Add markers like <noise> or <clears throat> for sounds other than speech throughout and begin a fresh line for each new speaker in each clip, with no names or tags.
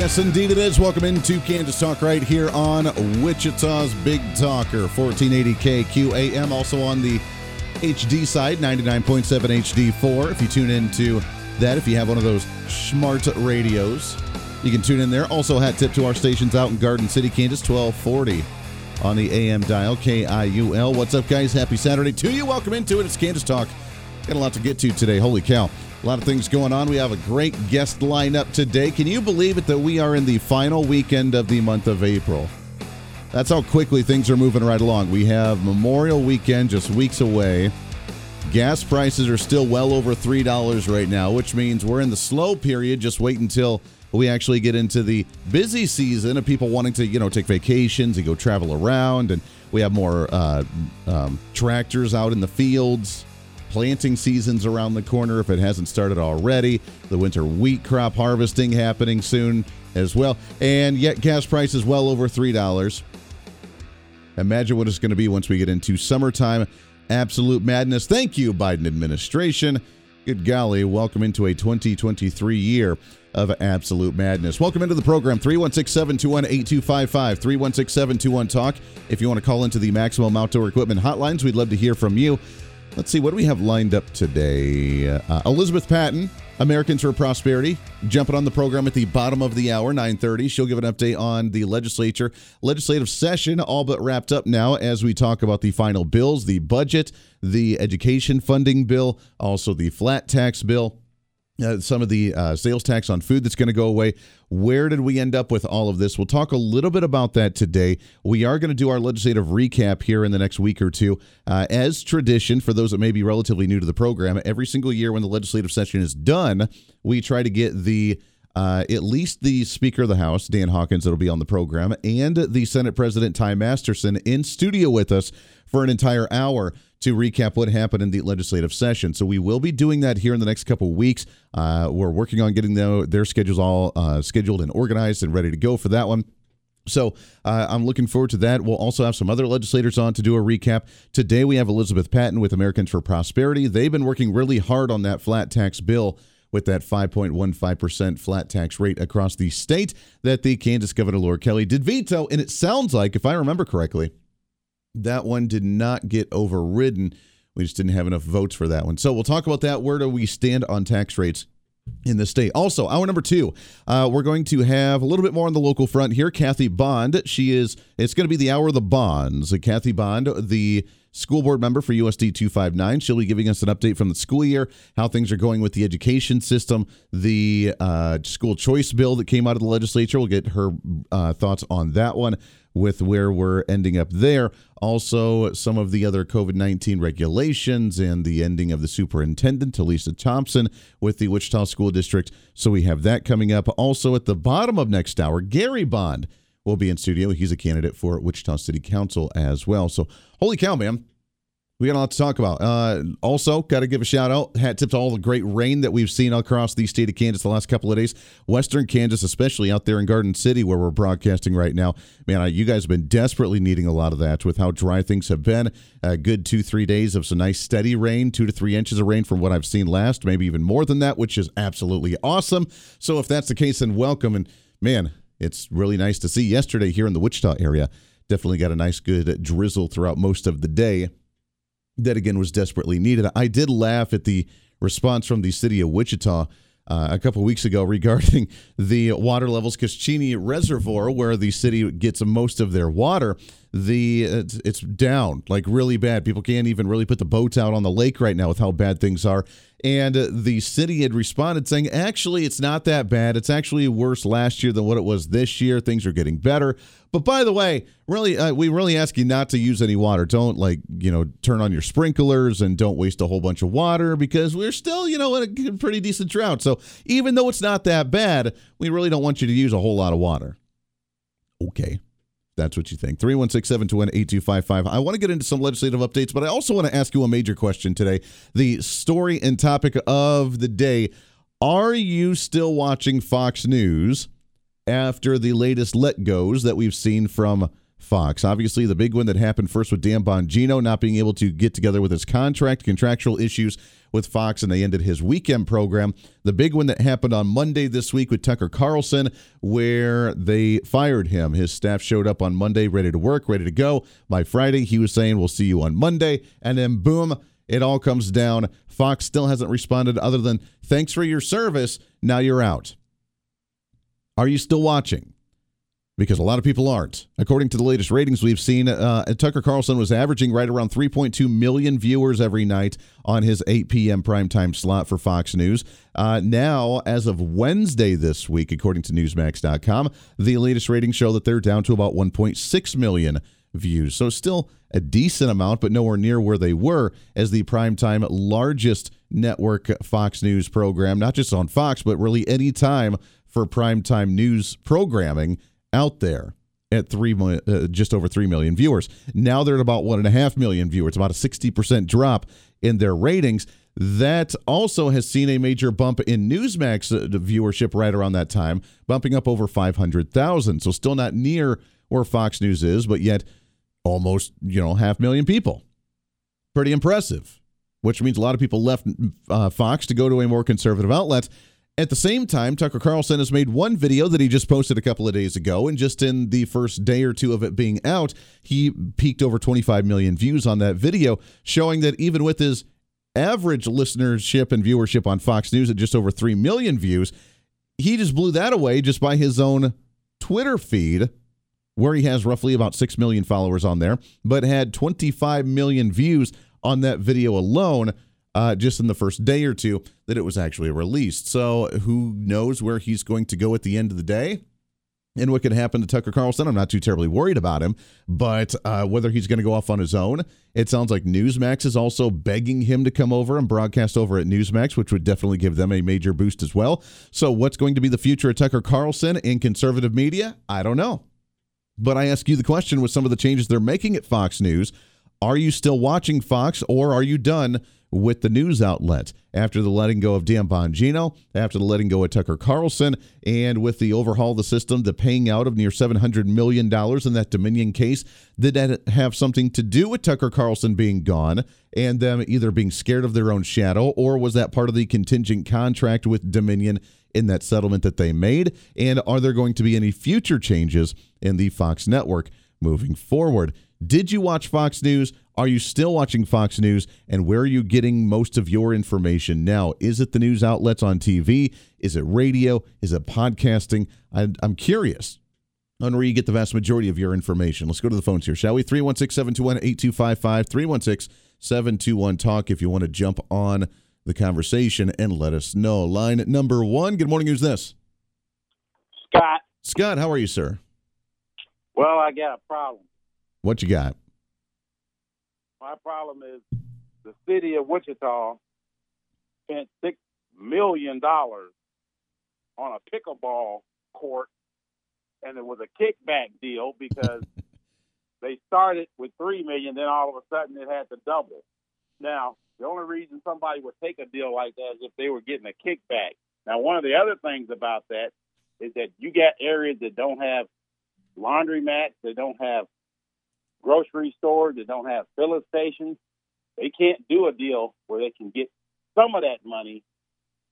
Yes, indeed it is. Welcome into Kansas Talk right here on Wichita's Big Talker, 1480 KQAM. Also on the HD side, 99.7 HD4. If you tune into that, if you have one of those smart radios, you can tune in there. Also, hat tip to our stations out in Garden City, Kansas, 1240 on the AM dial, KIUL. What's up, guys? Happy Saturday to you. Welcome into it. It's Kansas Talk. Got a lot to get to today. Holy cow. A lot of things going on. We have a great guest lineup today. Can you believe it that we are in the final weekend of the month of April? That's how quickly things are moving right along. We have Memorial Weekend just weeks away. Gas prices are still well over $3 right now, which means we're in the slow period. Just wait until we actually get into the busy season of people wanting to, you know, take vacations and go travel around. And we have more uh, um, tractors out in the fields Planting season's around the corner if it hasn't started already. The winter wheat crop harvesting happening soon as well. And yet gas prices well over $3. Imagine what it's going to be once we get into summertime. Absolute madness. Thank you, Biden administration. Good golly, welcome into a 2023 year of absolute madness. Welcome into the program 316 721 8255 316 721 Talk. If you want to call into the Maximum Outdoor Equipment hotlines, we'd love to hear from you. Let's see, what do we have lined up today? Uh, Elizabeth Patton, Americans for Prosperity, jumping on the program at the bottom of the hour, 9.30. She'll give an update on the legislature. Legislative session all but wrapped up now as we talk about the final bills, the budget, the education funding bill, also the flat tax bill uh, some of the uh, sales tax on food that's going to go away. Where did we end up with all of this? We'll talk a little bit about that today. We are going to do our legislative recap here in the next week or two. Uh, as tradition, for those that may be relatively new to the program, every single year when the legislative session is done, we try to get the uh, at least the Speaker of the House, Dan Hawkins, that'll be on the program, and the Senate President Ty Masterson in studio with us for an entire hour to recap what happened in the legislative session. So we will be doing that here in the next couple weeks. Uh, we're working on getting their, their schedules all uh, scheduled and organized and ready to go for that one. So uh, I'm looking forward to that. We'll also have some other legislators on to do a recap. Today we have Elizabeth Patton with Americans for Prosperity. They've been working really hard on that flat tax bill with that 5.15% flat tax rate across the state that the Kansas Governor Laura Kelly did veto. And it sounds like, if I remember correctly, that one did not get overridden. We just didn't have enough votes for that one. So we'll talk about that. Where do we stand on tax rates? in the state. Also, hour number two, uh, we're going to have a little bit more on the local front here. Kathy Bond, she is. It's going to be the hour of the bonds. Kathy Bond, the school board member for USD 259. She'll be giving us an update from the school year, how things are going with the education system, the uh, school choice bill that came out of the legislature. We'll get her uh, thoughts on that one with where we're ending up there. Also, some of the other COVID 19 regulations and the ending of the superintendent, Alicia Thompson, with the Wichita School District. So we have that coming up. Also, at the bottom of next hour, Gary Bond will be in studio. He's a candidate for Wichita City Council as well. So, holy cow, man. We got a lot to talk about. Uh, also, got to give a shout out, hat tip to all the great rain that we've seen across the state of Kansas the last couple of days. Western Kansas, especially out there in Garden City, where we're broadcasting right now. Man, you guys have been desperately needing a lot of that with how dry things have been. A good two, three days of some nice steady rain, two to three inches of rain from what I've seen last, maybe even more than that, which is absolutely awesome. So, if that's the case, then welcome. And man, it's really nice to see yesterday here in the Wichita area. Definitely got a nice, good drizzle throughout most of the day that again was desperately needed. I did laugh at the response from the city of Wichita uh, a couple weeks ago regarding <laughs> the water levels Cheney Reservoir, where the city gets most of their water, the it's, it's, down like really bad. People can't even really put the boats out on the lake right now with how bad things are. And the city had responded saying, actually, it's not that bad. It's actually worse last year than what it was this year. Things are getting better. But by the way, really, uh, we really ask you not to use any water. Don't like, you know, turn on your sprinklers and don't waste a whole bunch of water because we're still, you know, in a pretty decent drought. So even though it's not that bad, we really don't want you to use a whole lot of water. Okay that's what you think. 316 721 8255. I want to get into some legislative updates, but I also want to ask you a major question today. The story and topic of the day Are you still watching Fox News after the latest let goes that we've seen from Fox. Obviously, the big one that happened first with Dan Bongino not being able to get together with his contract, contractual issues with Fox, and they ended his weekend program. The big one that happened on Monday this week with Tucker Carlson, where they fired him. His staff showed up on Monday ready to work, ready to go. By Friday, he was saying, We'll see you on Monday. And then, boom, it all comes down. Fox still hasn't responded other than, Thanks for your service. Now you're out. Are you still watching? Because a lot of people aren't. According to the latest ratings we've seen, uh, Tucker Carlson was averaging right around 3.2 million viewers every night on his 8 p.m. primetime slot for Fox News. Uh, now, as of Wednesday this week, according to Newsmax.com, the latest ratings show that they're down to about 1.6 million views. So, still a decent amount, but nowhere near where they were as the primetime largest network Fox News program, not just on Fox, but really any time for primetime news programming out there at three million, uh, just over three million viewers. Now they're at about one and a half million viewers, about a sixty percent drop in their ratings. That also has seen a major bump in Newsmax uh, viewership right around that time, bumping up over five hundred thousand. So still not near where Fox News is, but yet almost you know half million people. Pretty impressive. Which means a lot of people left uh, Fox to go to a more conservative outlet. At the same time, Tucker Carlson has made one video that he just posted a couple of days ago, and just in the first day or two of it being out, he peaked over 25 million views on that video, showing that even with his average listenership and viewership on Fox News at just over 3 million views, he just blew that away just by his own Twitter feed, where he has roughly about 6 million followers on there, but had 25 million views on that video alone uh, just in the first day or two that it was actually released. So who knows where he's going to go at the end of the day? And what could happen to Tucker Carlson, I'm not too terribly worried about him. But uh, whether he's going to go off on his own, it sounds like Newsmax is also begging him to come over and broadcast over at Newsmax, which would definitely give them a major boost as well. So, what's going to be the future of Tucker Carlson in conservative media? I don't know. But I ask you the question with some of the changes they're making at Fox News are you still watching Fox or are you done? with the news outlet after the letting go of Dan Bongino, after the letting go of Tucker Carlson, and with the overhaul of the system, the paying out of near $700 million in that Dominion case. Did that have something to do with Tucker Carlson being gone and them either being scared of their own shadow, or was that part of the contingent contract with Dominion in that settlement that they made? And are there going to be any future changes in the Fox network moving forward? Did you watch Fox News? Are you still watching Fox News? And where are you getting most of your information now? Is it the news outlets on TV? Is it radio? Is it podcasting? I, am curious on where you get the vast majority of your information. Let's go to the phones here, shall we? 316 721 8255, 316 721 Talk if you want to jump on the conversation and let us know. Line number one. Good morning. Who's this?
Scott.
Scott, how are you, sir?
Well, I got a problem.
What you got?
My problem is the city of Wichita spent six million dollars on a pickleball court, and it was a kickback deal because <laughs> they started with three million, then all of a sudden it had to double. Now, the only reason somebody would take a deal like that is if they were getting a kickback. Now, one of the other things about that is that you got areas that don't have laundromats, they don't have grocery stores that don't have filling stations, they can't do a deal where they can get some of that money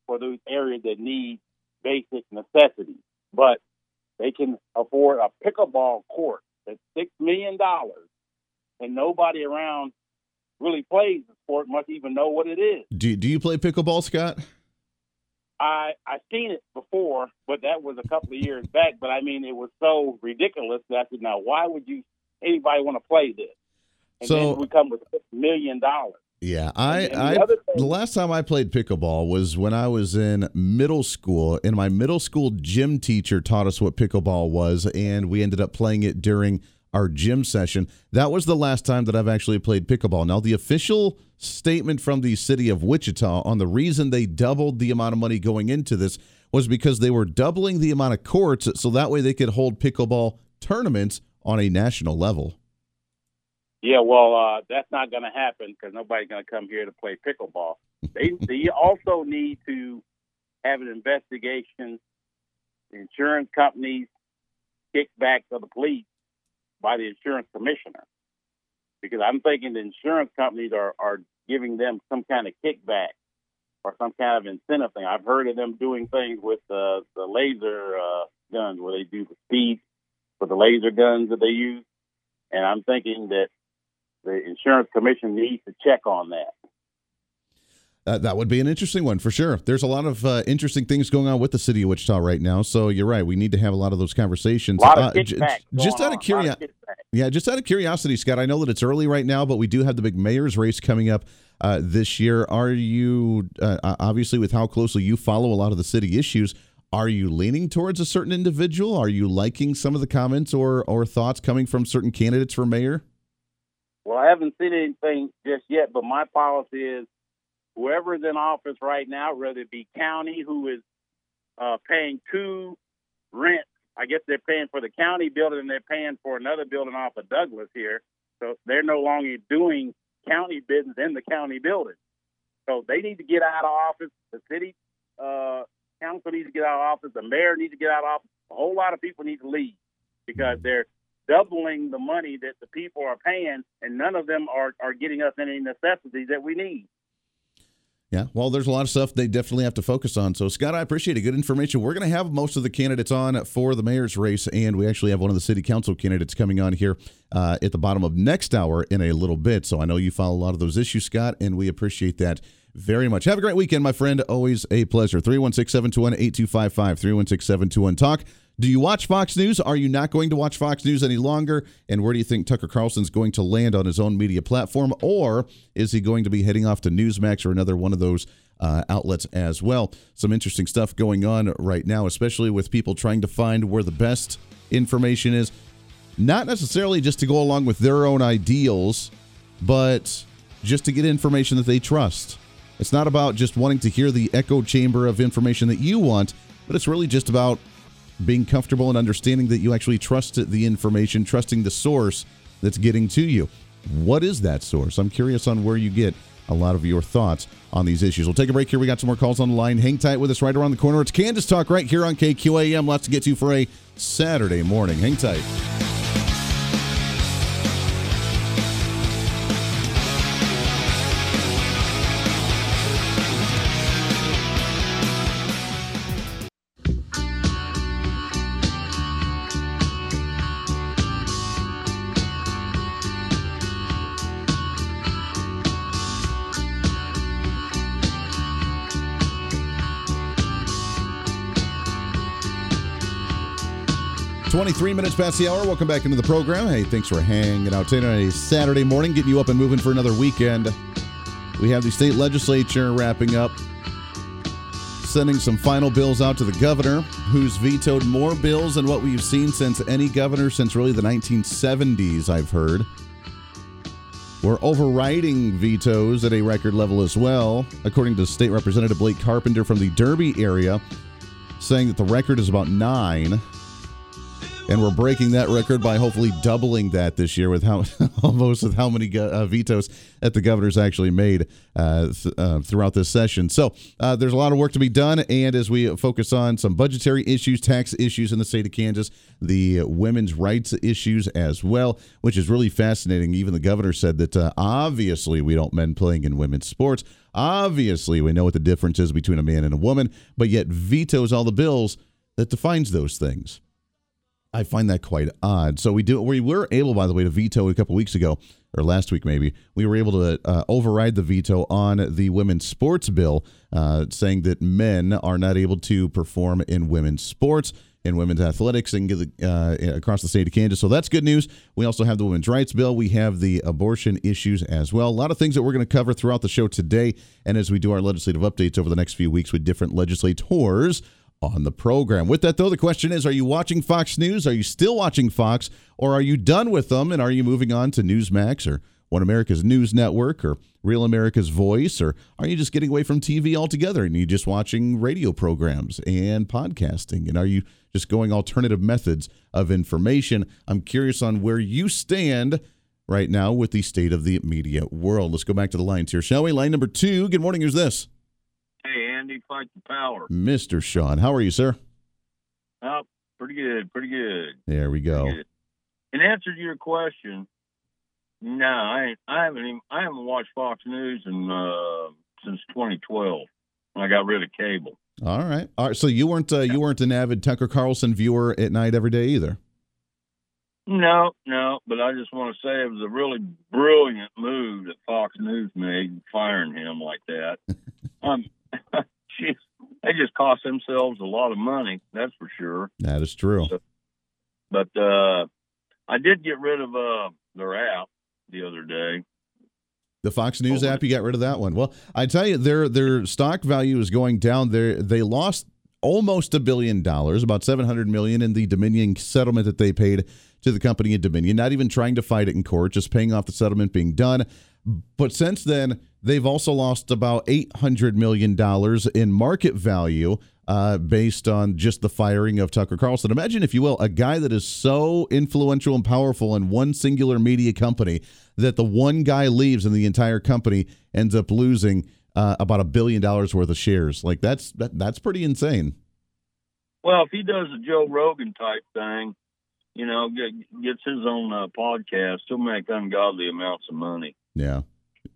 for those areas that need basic necessities. But they can afford a pickleball court that's six million dollars, and nobody around really plays the sport, much even know what it is.
Do Do you play pickleball, Scott?
I I seen it before, but that was a couple of years back. But I mean, it was so ridiculous that I said, "Now, why would you anybody want to play this. And so, then we come with a million dollars.
Yeah, I,
the
I the last time I played pickleball was when I was in middle school, and my middle school gym teacher taught us what pickleball was, and we ended up playing it during our gym session. That was the last time that I've actually played pickleball. Now, the official statement from the city of Wichita on the reason they doubled the amount of money going into this was because they were doubling the amount of courts, so that way they could hold pickleball tournaments on a national level.
Yeah, well, uh, that's not going to happen because nobody's going to come here to play pickleball. They <laughs> they also need to have an investigation. The insurance companies kick back to the police by the insurance commissioner because I'm thinking the insurance companies are are giving them some kind of kickback or some kind of incentive thing. I've heard of them doing things with uh, the laser uh, guns where they do the speed with the laser guns that they use, and I'm thinking that the insurance commission needs to check on that.
Uh, that would be an interesting one for sure. There's a lot of uh, interesting things going on with the city of Wichita right now. So you're right. We need to have a lot of those conversations. Uh, j- just out of curiosity, yeah, just out of curiosity, Scott. I know that it's early right now, but we do have the big mayor's race coming up uh, this year. Are you uh, obviously with how closely you follow a lot of the city issues? Are you leaning towards a certain individual? Are you liking some of the comments or or thoughts coming from certain candidates for mayor?
Well, I haven't seen anything just yet, but my policy is whoever's in office right now, whether it be county who is uh, paying two rent, I guess they're paying for the county building and they're paying for another building off of Douglas here. So they're no longer doing county business in the county building. So they need to get out of office. The city uh, council needs to get out of office. The mayor needs to get out of office. A whole lot of people need to leave because they're doubling the money that the people are paying, and none of them are, are getting us any necessities that we need.
Yeah, well, there's a lot of stuff they definitely have to focus on. So, Scott, I appreciate it. Good information. We're going to have most of the candidates on for the mayor's race, and we actually have one of the city council candidates coming on here uh, at the bottom of next hour in a little bit. So, I know you follow a lot of those issues, Scott, and we appreciate that very much. Have a great weekend, my friend. Always a pleasure. 316 721 8255. 316 721 Talk. Do you watch Fox News? Are you not going to watch Fox News any longer? And where do you think Tucker Carlson's going to land on his own media platform? Or is he going to be heading off to Newsmax or another one of those uh, outlets as well? Some interesting stuff going on right now, especially with people trying to find where the best information is. Not necessarily just to go along with their own ideals, but just to get information that they trust. It's not about just wanting to hear the echo chamber of information that you want, but it's really just about being comfortable and understanding that you actually trust the information, trusting the source that's getting to you. What is that source? I'm curious on where you get a lot of your thoughts on these issues. We'll take a break here. We got some more calls on the line. Hang tight with us right around the corner. It's Kansas Talk right here on KQAM. Lots to get to you for a Saturday morning. Hang tight. Twenty-three minutes past the hour. Welcome back into the program. Hey, thanks for hanging out today on a Saturday morning, getting you up and moving for another weekend. We have the state legislature wrapping up, sending some final bills out to the governor, who's vetoed more bills than what we've seen since any governor since really the 1970s. I've heard. We're overriding vetoes at a record level as well, according to State Representative Blake Carpenter from the Derby area, saying that the record is about nine. And we're breaking that record by hopefully doubling that this year with how <laughs> almost with how many uh, vetoes that the governor's actually made uh, th- uh, throughout this session. So uh, there's a lot of work to be done. And as we focus on some budgetary issues, tax issues in the state of Kansas, the women's rights issues as well, which is really fascinating. Even the governor said that uh, obviously we don't men playing in women's sports. Obviously, we know what the difference is between a man and a woman, but yet vetoes all the bills that defines those things. I find that quite odd. So we do we were able, by the way, to veto a couple weeks ago or last week maybe. We were able to uh, override the veto on the women's sports bill, uh, saying that men are not able to perform in women's sports in women's athletics and uh, across the state of Kansas. So that's good news. We also have the women's rights bill. We have the abortion issues as well. A lot of things that we're going to cover throughout the show today, and as we do our legislative updates over the next few weeks with different legislators on the program. With that, though, the question is Are you watching Fox News? Are you still watching Fox? Or are you done with them? And are you moving on to Newsmax or One America's News Network or Real America's Voice? Or are you just getting away from TV altogether and you just watching radio programs and podcasting? And are you just going alternative methods of information? I'm curious on where you stand right now with the state of the media world. Let's go back to the lines here, shall we? Line number two. Good morning. Who's this?
Andy, fight the power.
Mr. Sean, how are you, sir?
Oh, pretty good, pretty good.
There we go.
In answer to your question, no, I I haven't even, I haven't watched Fox News in uh, since 2012 when I got rid of cable.
All right, all right. So you weren't uh, you weren't an avid Tucker Carlson viewer at night every day either.
No, no, but I just want to say it was a really brilliant move that Fox News made, firing him like that. <laughs> um, <laughs> Jeez, they just cost themselves a lot of money. That's for sure.
That is true. So,
but uh, I did get rid of uh, their app the other day.
The Fox News oh, app, you got rid of that one. Well, I tell you, their their stock value is going down. They they lost almost a billion dollars, about seven hundred million in the Dominion settlement that they paid to the company in Dominion. Not even trying to fight it in court, just paying off the settlement being done. But since then, they've also lost about $800 million in market value uh, based on just the firing of Tucker Carlson. Imagine, if you will, a guy that is so influential and powerful in one singular media company that the one guy leaves and the entire company ends up losing uh, about a billion dollars worth of shares. Like that's that, that's pretty insane.
Well, if he does a Joe Rogan type thing, you know, get, gets his own uh, podcast, he'll make ungodly amounts of money.
Yeah.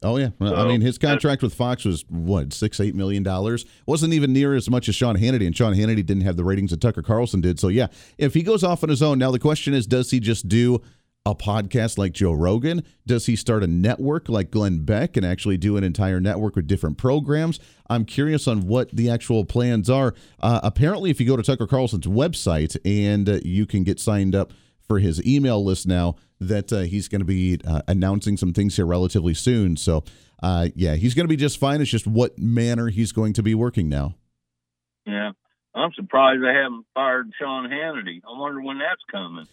Oh yeah, so, I mean his contract with Fox was what six eight million dollars. wasn't even near as much as Sean Hannity, and Sean Hannity didn't have the ratings that Tucker Carlson did. So yeah, if he goes off on his own, now the question is, does he just do a podcast like Joe Rogan? Does he start a network like Glenn Beck and actually do an entire network with different programs? I'm curious on what the actual plans are. Uh, apparently, if you go to Tucker Carlson's website and uh, you can get signed up for his email list now that uh, he's going to be uh, announcing some things here relatively soon. So, uh, yeah, he's going to be just fine. It's just what manner he's going to be working now.
Yeah, I'm surprised they haven't fired Sean Hannity. I wonder when that's coming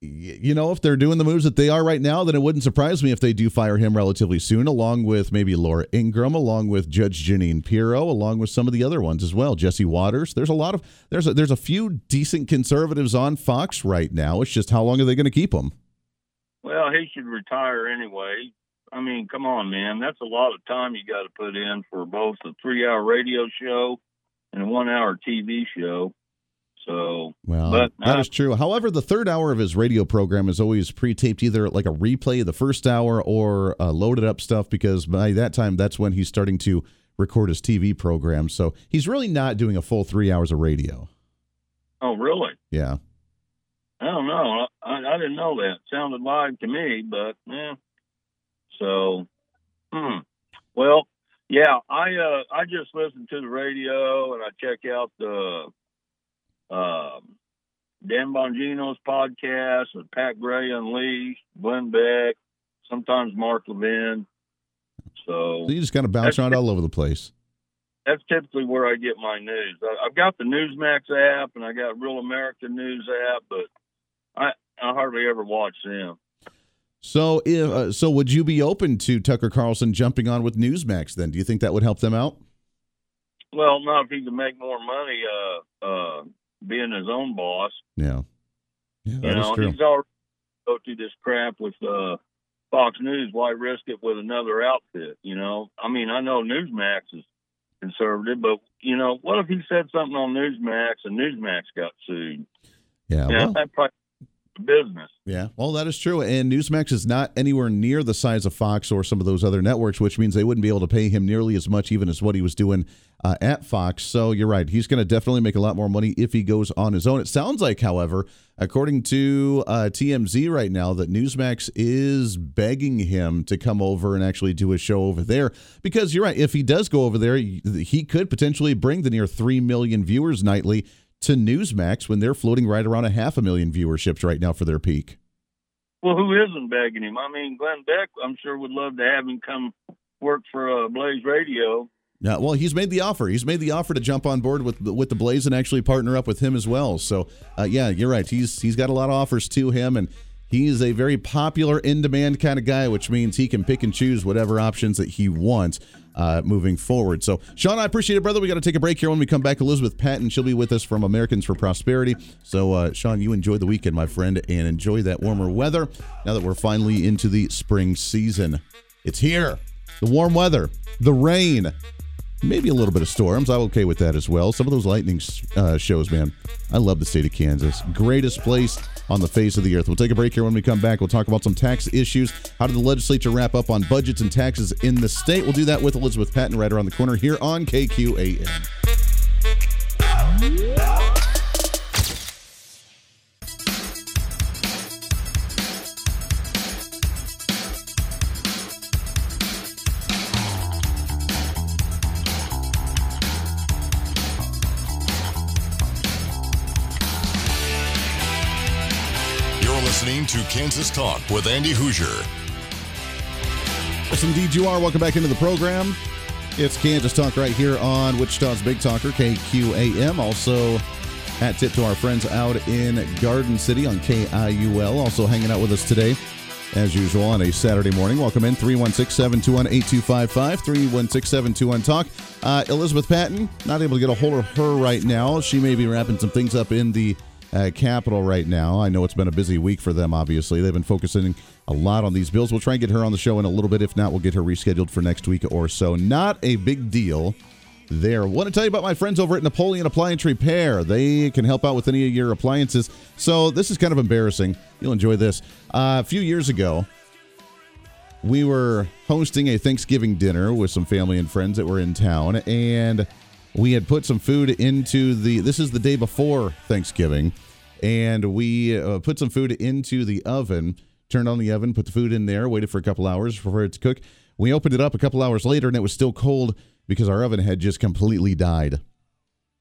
you know, if they're doing the moves that they are right now, then it wouldn't surprise me if they do fire him relatively soon, along with maybe Laura Ingraham, along with Judge Jeanine Pirro, along with some of the other ones as well. Jesse Watters. There's a lot of there's a, there's a few decent conservatives on Fox right now. It's just how long are they going to keep them?
Well, he should retire anyway. I mean, come on, man. That's a lot of time you got to put in for both a three-hour radio show and a one-hour TV show. So,
well, but, that uh, is true. However, the third hour of his radio program is always pre-taped, either like a replay of the first hour or uh, loaded up stuff, because by that time, that's when he's starting to record his TV program. So he's really not doing a full three hours of radio.
Oh, really?
Yeah.
I don't know. I, I didn't know that. It sounded live to me, but yeah. So, hmm. Well, yeah. I uh I just listen to the radio and I check out the um, Dan Bongino's podcast with Pat Gray Unleashed, Glenn Beck, sometimes Mark Levin. So,
so you just kind of bounce around all over the place.
That's typically where I get my news. I, have got the Newsmax app and I got Real American News app, but I I hardly ever watch them.
So, if, uh, so would you be open to Tucker Carlson jumping on with Newsmax? Then, do you think that would help them out?
Well, not if he can make more money. Uh, uh, being his own boss.
Yeah,
yeah, you know, he's already go through this crap with uh, Fox News. Why risk it with another outfit? You know, I mean, I know Newsmax is conservative, but you know, what if he said something on Newsmax and Newsmax got sued?
Yeah,
well, that probably business.
Yeah, well, that is true. And Newsmax is not anywhere near the size of Fox or some of those other networks, which means they wouldn't be able to pay him nearly as much, even as what he was doing uh, at Fox. So you're right. He's going to definitely make a lot more money if he goes on his own. It sounds like, however, according to uh, TMZ right now, that Newsmax is begging him to come over and actually do a show over there. Because you're right. If he does go over there, he could potentially bring the near 3 million viewers nightly to Newsmax when they're floating right around a half a million viewerships right now for their peak.
Well, who isn't begging him? I mean, Glenn Beck, I'm sure would love to have him come work for uh, Blaze Radio.
Yeah, well, he's made the offer. He's made the offer to jump on board with with the Blaze and actually partner up with him as well. So, uh, yeah, you're right. He's he's got a lot of offers to him, and he is a very popular, in demand kind of guy, which means he can pick and choose whatever options that he wants uh, moving forward. So, Sean, I appreciate it, brother. We got to take a break here. When we come back, Elizabeth Patton, she'll be with us from Americans for Prosperity. So, uh, Sean, you enjoy the weekend, my friend, and enjoy that warmer weather now that we're finally into the spring season. It's here. The warm weather, the rain, maybe a little bit of storms. I'm okay with that as well. Some of those lightning uh, shows, man. I love the state of Kansas. Greatest place on the face of the earth. We'll take a break here when we come back. We'll talk about some tax issues. How did the legislature wrap up on budgets and taxes in the state? We'll do that with Elizabeth Patton right around the corner here on KQAM.
To Kansas Talk with Andy Hoosier.
Yes, indeed, you are. Welcome back into the program. It's Kansas Talk right here on Wichita's Big Talker, KQAM. Also, hat tip to our friends out in Garden City on KIUL. Also hanging out with us today, as usual, on a Saturday morning. Welcome in 316 721 8255, 316 721 Talk. Uh, Elizabeth Patton, not able to get a hold of her right now. She may be wrapping some things up in the uh, Capitol right now. I know it's been a busy week for them, obviously. They've been focusing a lot on these bills. We'll try and get her on the show in a little bit. If not, we'll get her rescheduled for next week or so. Not a big deal there. Want to tell you about my friends over at Napoleon Appliance Repair. They can help out with any of your appliances. So this is kind of embarrassing. You'll enjoy this. Uh, a few years ago, we were hosting a Thanksgiving dinner with some family and friends that were in town, and we had put some food into the this is the day before thanksgiving and we uh, put some food into the oven turned on the oven put the food in there waited for a couple hours for it to cook. We opened it up a couple hours later and it was still cold because our oven had just completely died.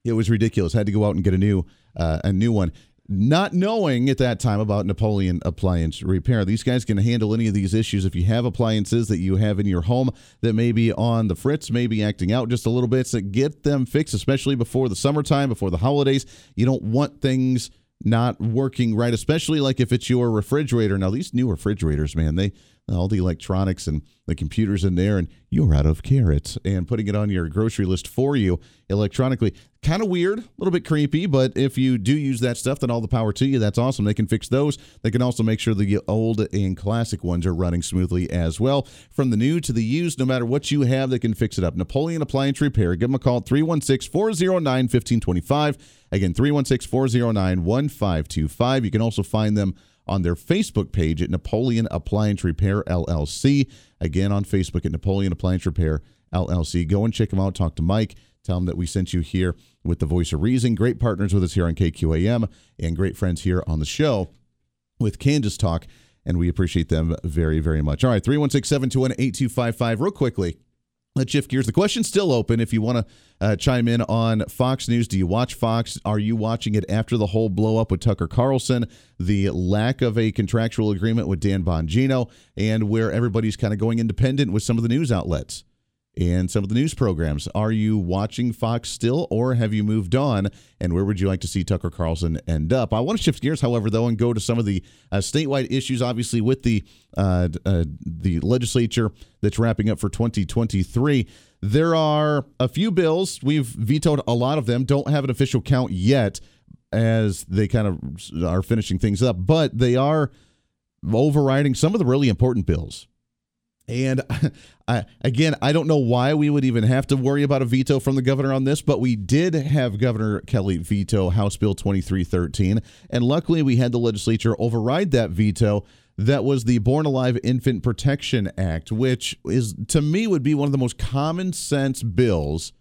It was ridiculous. Had to go out and get a new uh, a new one not knowing at that time about Napoleon Appliance Repair. These guys can handle any of these issues. If you have appliances that you have in your home that may be on the fritz, maybe acting out just a little bit, so get them fixed, especially before the summertime, before the holidays. You don't want things not working right, especially like if it's your refrigerator. Now, these new refrigerators, man, they all the electronics and the computers in there, and you're out of carrots and putting it on your grocery list for you electronically. Kind of weird, a little bit creepy, but if you do use that stuff, then all the power to you. That's awesome. They can fix those. They can also make sure the old and classic ones are running smoothly as well. From the new to the used, no matter what you have, they can fix it up. Napoleon Appliance Repair. Give them a call 316 409 1525. Again, 316 409 1525. You can also find them on their Facebook page at Napoleon Appliance Repair LLC. Again, on Facebook at Napoleon Appliance Repair LLC. Go and check them out. Talk to Mike. Tell them that we sent you here with the voice of reason. Great partners with us here on KQAM and great friends here on the show with Kansas Talk. And we appreciate them very, very much. All right, 316 721 8255. Real quickly, Let's shift gears. The question's still open. If you want to uh, chime in on Fox News, do you watch Fox? Are you watching it after the whole blow up with Tucker Carlson, the lack of a contractual agreement with Dan Bongino, and where everybody's kind of going independent with some of the news outlets? And some of the news programs. Are you watching Fox still, or have you moved on? And where would you like to see Tucker Carlson end up? I want to shift gears, however, though, and go to some of the uh, statewide issues. Obviously, with the uh, uh, the legislature that's wrapping up for 2023, there are a few bills we've vetoed. A lot of them don't have an official count yet, as they kind of are finishing things up, but they are overriding some of the really important bills And <laughs> I, again, I don't know why we would even have to worry about a veto from the governor on this, but we did have Governor Kelly veto House Bill 2313. And luckily, we had the legislature override that veto. That was the Born Alive Infant Protection Act, which is, to me, would be one of the most common sense bills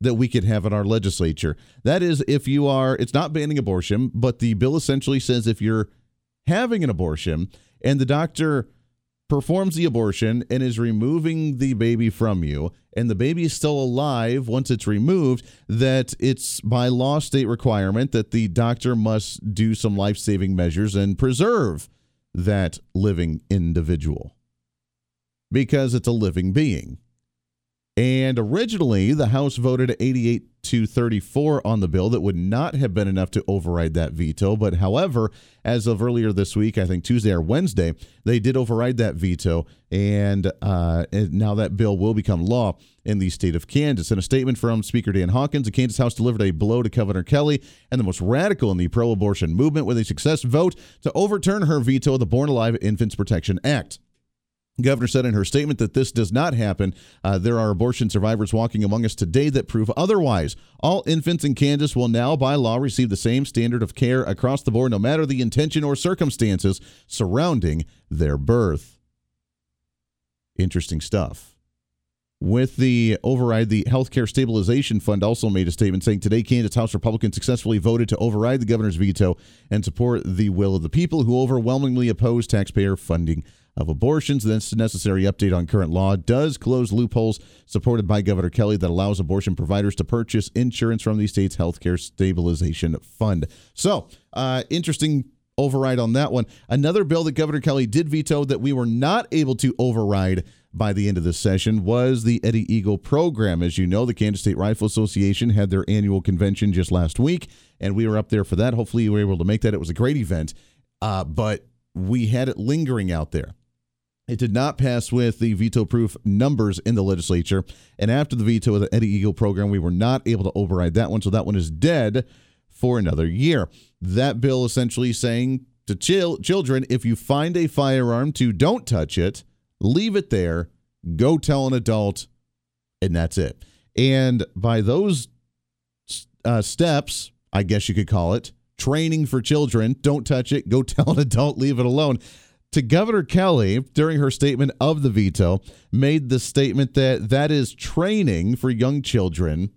that we could have in our legislature. That is, if you are, it's not banning abortion, but the bill essentially says if you're having an abortion and the doctor performs the abortion and is removing the baby from you, and the baby is still alive once it's removed, that it's by law state requirement that the doctor must do some life saving measures and preserve that living individual because it's a living being. And originally, the House voted 88 to 34 on the bill. That would not have been enough to override that veto. But however, as of earlier this week, I think Tuesday or Wednesday, they did override that veto. And, uh, and now that bill will become law in the state of Kansas. In a statement from Speaker Dan Hawkins, the Kansas House delivered a blow to Governor Kelly and the most radical in the pro abortion movement with a success vote to overturn her veto of the Born Alive Infants Protection Act. Governor said in her statement that this does not happen. Uh, there are abortion survivors walking among us today that prove otherwise. All infants in Kansas will now, by law, receive the same standard of care across the board, no matter the intention or circumstances surrounding their birth. Interesting stuff. With the override, the Healthcare Stabilization Fund also made a statement saying today Kansas House Republicans successfully voted to override the governor's veto and support the will of the people who overwhelmingly oppose taxpayer funding of abortions. This necessary update on current law does close loopholes supported by Governor Kelly that allows abortion providers to purchase insurance from the state's healthcare stabilization fund. So, uh, interesting override on that one. Another bill that Governor Kelly did veto that we were not able to override by the end of this session was the Eddie Eagle program. As you know, the Kansas State Rifle Association had their annual convention just last week, and we were up there for that. Hopefully, you were able to make that. It was a great event, uh, but we had it lingering out there. It did not pass with the veto proof numbers in the legislature. And after the veto of the Eddie Eagle program, we were not able to override that one. So that one is dead for another year. That bill essentially saying to chil- children if you find a firearm, to don't touch it, leave it there, go tell an adult, and that's it. And by those uh, steps, I guess you could call it training for children, don't touch it, go <laughs> tell an adult, leave it alone to Governor Kelly during her statement of the veto made the statement that that is training for young children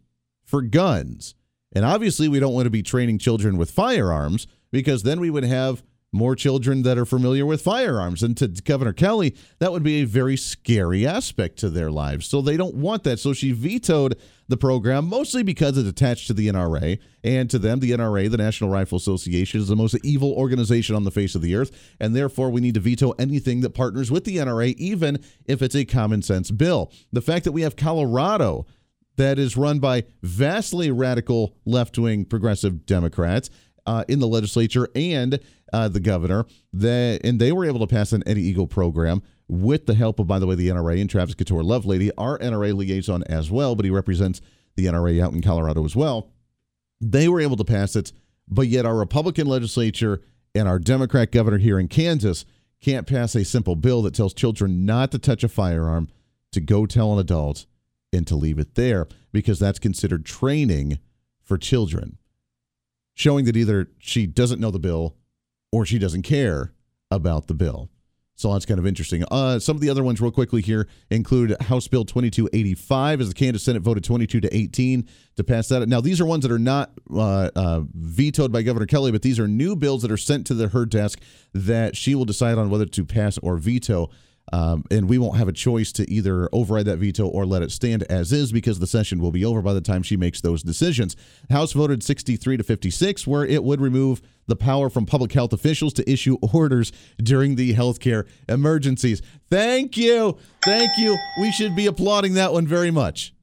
for guns. And obviously, we don't want to be training children with firearms because then we would have more children that are familiar with firearms. And to Governor Kelly, that would be a very scary aspect to their lives. So they don't want that. So she vetoed the program mostly because it's attached to the NRA. And to them, the NRA, the National Rifle Association, is the most evil organization on the face of the earth. And therefore, we need to veto anything that partners with the NRA, even if it's a common sense bill. The fact that we have Colorado that is run by vastly radical left wing progressive Democrats uh, in the legislature and uh, the governor. That and they were able to pass an Eddie Eagle program with the help of, by the way, the NRA and Travis Couture Lovelady, our NRA liaison as well, but he represents the NRA out in Colorado as well. They were able to pass it, but yet our Republican legislature and our Democrat governor here in Kansas can't pass a simple bill that tells children not to touch a firearm, to go tell an adult, and to leave it there because that's considered training for children showing that either she doesn't know the bill or she doesn't care about the bill. So that's kind of interesting. Uh, some of the other ones, real quickly here, include House Bill 2285, as the Kansas Senate voted 22 to 18 to pass that. Now, these are ones that are not uh, uh, vetoed by Governor Kelly, but these are new bills that are sent to the, her desk that she will decide on whether to pass or veto. Um, and we won't have a choice to either override that veto or let it stand as is because the session will be over by the time she makes those decisions. House voted 63 to 56, where it would remove the power from public health officials to issue orders during the healthcare emergencies. Thank you. Thank you. We should be applauding that one very much.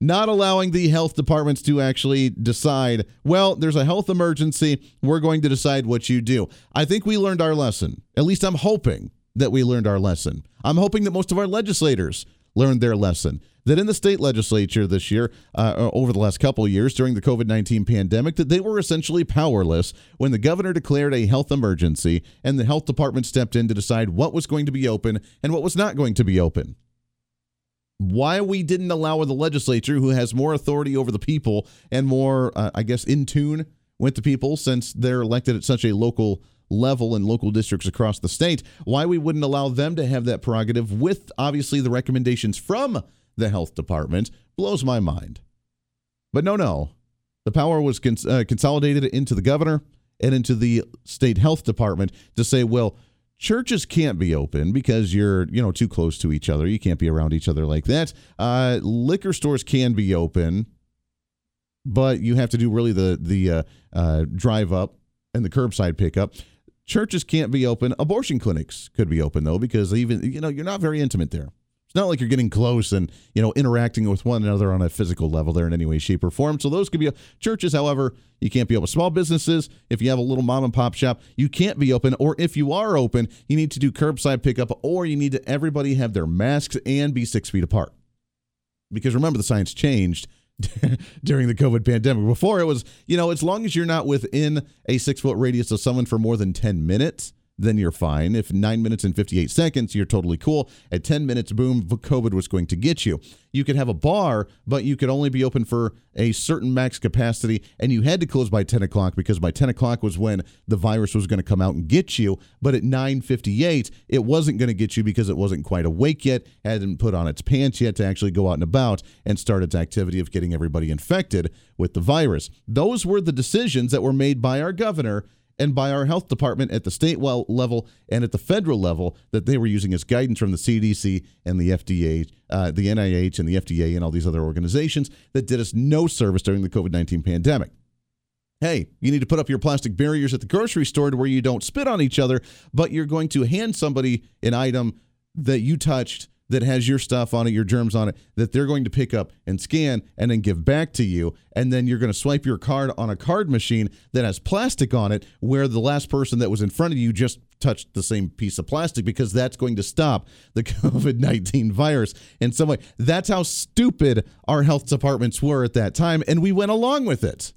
Not allowing the health departments to actually decide, well, there's a health emergency. We're going to decide what you do. I think we learned our lesson. At least I'm hoping that we learned our lesson. I'm hoping that most of our legislators learned their lesson. that in the state legislature this year, uh, over the last couple years during the COVID 19 pandemic, that they were essentially powerless when the governor declared a health emergency and the health department stepped in to decide what was going to be open and what was not going to be open. Why we didn't allow the legislature, who has more authority over the people and more, uh, I guess, in tune with the people since they're elected at such a local level in local districts across the state, why we wouldn't allow them to have that prerogative with obviously the recommendations from the health department blows my mind. But no, no. The power was cons- uh, consolidated into the governor and into the state health department to say, well, churches can't be open because you're you know too close to each other you can't be around each other like that uh, liquor stores can be open but you have to do really the the uh, uh, drive up and the curbside pickup churches can't be open abortion clinics could be open though because even you know you're not very intimate there it's not like you're getting close and you know interacting with one another on a physical level there in any way, shape, or form. So those could be churches. However, you can't be open. Small businesses, if you have a little mom and pop shop, you can't be open. Or if you are open, you need to do curbside pickup, or you need to everybody have their masks and be six feet apart. Because remember, the science changed <laughs> during the COVID pandemic. Before it was, you know, as long as you're not within a six foot radius of someone for more than 10 minutes, then you're fine. If nine minutes and 58 seconds, you're totally cool. At 10 minutes, boom, COVID was going to get you. You could have a bar, but you could only be open for a certain max capacity, and you had to close by 10 o'clock because by 10 o'clock was when the virus was going to come out and get you. But at 9:58, it wasn't going to get you because it wasn't quite awake yet, hadn't put on its pants yet to actually go out and about and start its activity of getting everybody infected with the virus. Those were the decisions that were made by our governor and by our health department at the state level and at the federal level that they were using as guidance from the CDC and the FDA, uh, the NIH and the FDA and all these other organizations that did us no service during the COVID 19 pandemic. Hey, you need to put up your plastic barriers at the grocery store to where you don't spit on each other, but you're going to hand somebody an item that you touched that has your stuff on it, your germs on it, that they're going to pick up and scan and then give back to you. And then you're going to swipe your card on a card machine that has plastic on it, where the last person that was in front of you just touched the same piece of plastic because that's going to stop the <laughs> COVID 19 virus in some way. That's how stupid our health departments were at that time. And we went along with it.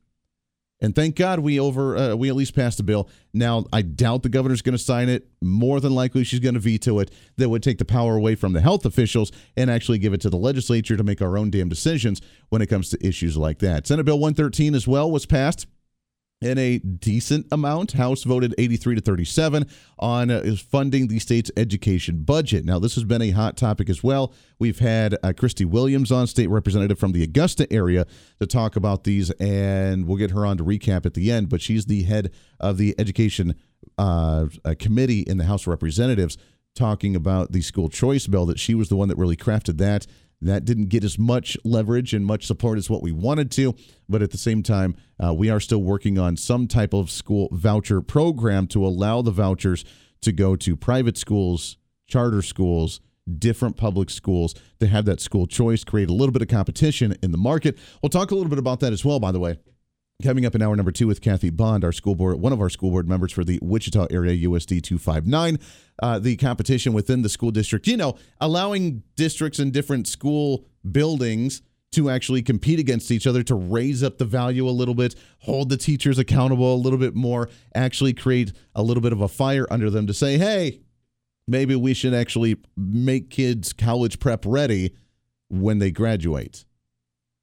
And thank God we over uh, we at least passed the bill. Now I doubt the governor's going to sign it. More than likely she's going to veto it. That would take the power away from the health officials and actually give it to the legislature to make our own damn decisions when it comes to issues like that. Senate Bill 113 as well was passed in a decent amount. House voted 83 to 37 on uh, funding the state's education budget. Now, this has been a hot topic as well. We've had uh, Kristey Williams on, state representative from the Augusta area, to talk about these, and we'll get her on to recap at the end. But she's the head of the education uh, uh committee in the House of Representatives talking about the school choice bill that she was the one that really crafted that that didn't get as much leverage and much support as what we wanted to. But at the same time, uh, we are still working on some type of school voucher program to allow the vouchers to go to private schools, charter schools, different public schools to have that school choice, create a little bit of competition in the market. We'll talk a little bit about that as well, by the way. Coming up in hour number two with Kathy Bond, our school board, one of our school board members for the Wichita area USD 259, uh, the competition within the school district, you know, allowing districts and different school buildings to actually compete against each other to raise up the value a little bit, hold the teachers accountable a little bit more, actually create a little bit of a fire under them to say, hey, maybe we should actually make kids college prep ready when they graduate.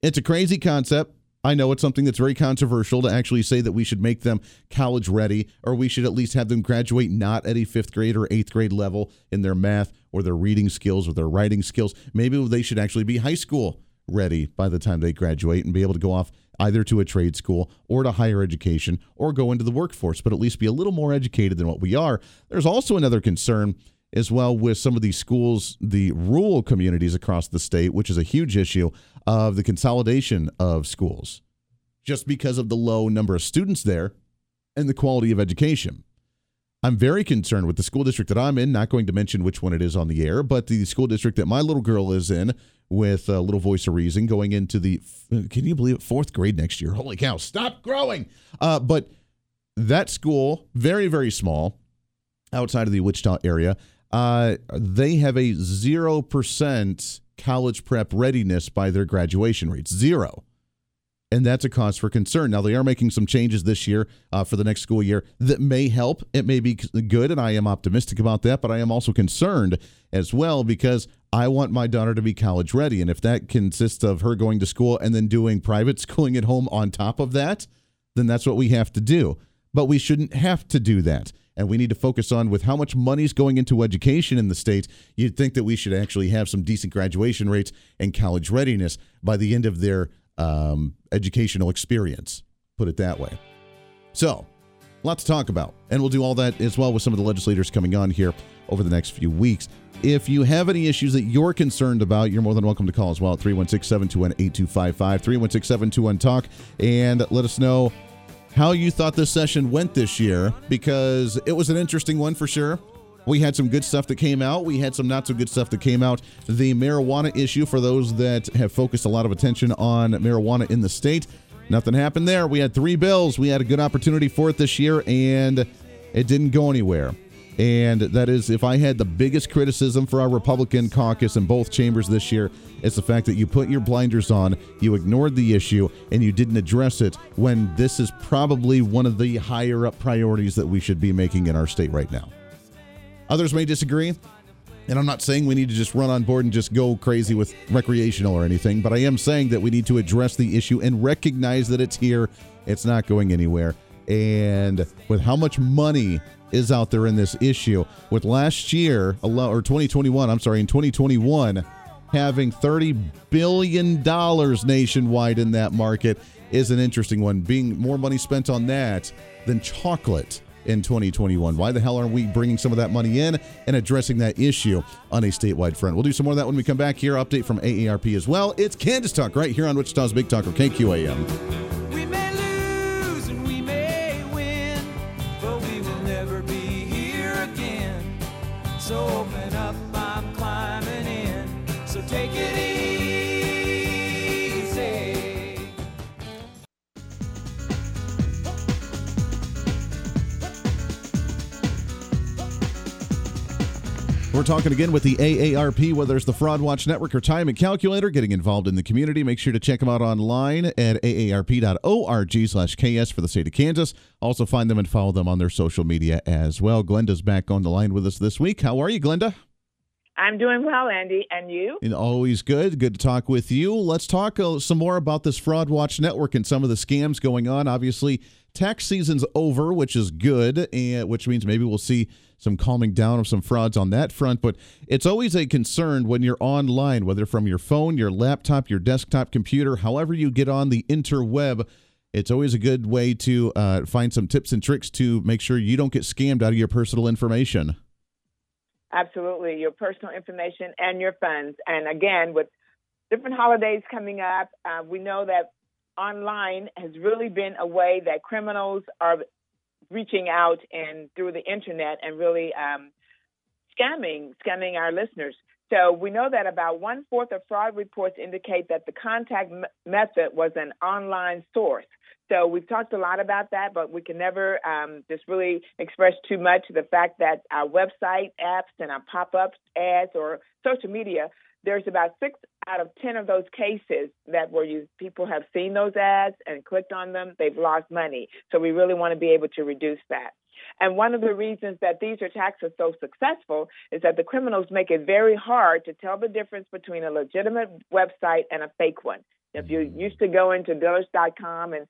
It's a crazy concept I know it's something that's very controversial to actually say that we should make them college ready or we should at least have them graduate not at a fifth grade or eighth grade level in their math or their reading skills or their writing skills. Maybe they should actually be high school ready by the time they graduate and be able to go off either to a trade school or to higher education or go into the workforce, but at least be a little more educated than what we are. There's also another concern as well with some of these schools, the rural communities across the state, which is a huge issue of the consolidation of schools just because of the low number of students there and the quality of education. I'm very concerned with the school district that I'm in, not going to mention which one it is on the air, but the school district that my little girl is in with a little voice of reason going into the, can you believe it, fourth grade next year. Holy cow, stop growing. Uh, but that school, very, very small outside of the Wichita area, uh, they have a 0% college prep readiness by their graduation rates. Zero and that's a cause for concern. Now they are making some changes this year uh, for the next school year that may help. It may be good, and I am optimistic about that. But I am also concerned as well because I want my daughter to be college ready, and if that consists of her going to school and then doing private <laughs> schooling at home on top of that, then that's what we have to do. But we shouldn't have to do that. And we need to focus on with how much money is going into education in the state. You'd think that we should actually have some decent graduation rates and college readiness by the end of their um, educational experience, put it that way. So, a lot to talk about. And we'll do all that as well with some of the legislators coming on here over the next few weeks. If you have any issues that you're concerned about, you're more than welcome to call as well at 316 721 8255, 316 721 Talk, and let us know how you thought this session went this year because it was an interesting one for sure. We had some good stuff that came out. We had some not so good stuff that came out. The marijuana issue, for those that have focused a lot of attention on marijuana in the state, nothing happened there. We had three bills. We had a good opportunity for it this year, and it didn't go anywhere. And that is, if I had the biggest criticism for our Republican caucus in both chambers this year, it's the fact that you put your blinders on, you ignored the issue, and you didn't address it when this is probably one of the higher up priorities that we should be making in our state right now. Others may disagree. And I'm not saying we need to just run on board and just go crazy with recreational or anything, but I am saying that we need to address the issue and recognize that it's here. It's not going anywhere. And with how much money is out there in this issue, with last year, or 2021, I'm sorry, in 2021, having $30 billion nationwide in that market is an interesting one. Being more money spent on that than chocolate in 2021. Why the hell aren't we bringing some of that money in and addressing that issue on a statewide front? We'll do some more of that when we come back here. Update from AARP as well. It's Kansas Talk right here on Wichita's Big Talker KQAM. Talking again with the AARP, whether it's the Fraud Watch Network or Time and Calculator, getting involved in the community. Make sure to check them out online at aarp.org slash KS for the state of Kansas. Also find them and follow them on their social media as well. Glenda's back on the line with us this week. How are you, Glenda?
I'm doing well, Andy. And you?
And always good. Good to talk with you. Let's talk uh, some more about this Fraud Watch Network and some of the scams going on. Obviously, tax season's over, which is good, and which means maybe we'll see some calming down of some frauds on that front. But it's always a concern when you're online, whether from your phone, your laptop, your desktop computer, however you get on the interweb. It's always a good way to uh, find some tips and tricks to make sure you don't get scammed out of your personal information.
Absolutely, your personal information and your funds. And again, with different holidays coming up, uh, we know that online has really been a way that criminals are reaching out and through the internet and really um, scamming scamming our listeners. So we know that about one fourth of fraud reports indicate that the contact m- method was an online source. So we've talked a lot about that, but we can never um, just really express too much the fact that our website apps and our pop-up ads or social media there's about six out of 10 of those cases that where you, people have seen those ads and clicked on them, they've lost money. So we really want to be able to reduce that. And one of the reasons that these attacks are so successful is that the criminals make it very hard to tell the difference between a legitimate website and a fake one. If you used to go into Dillard's.com and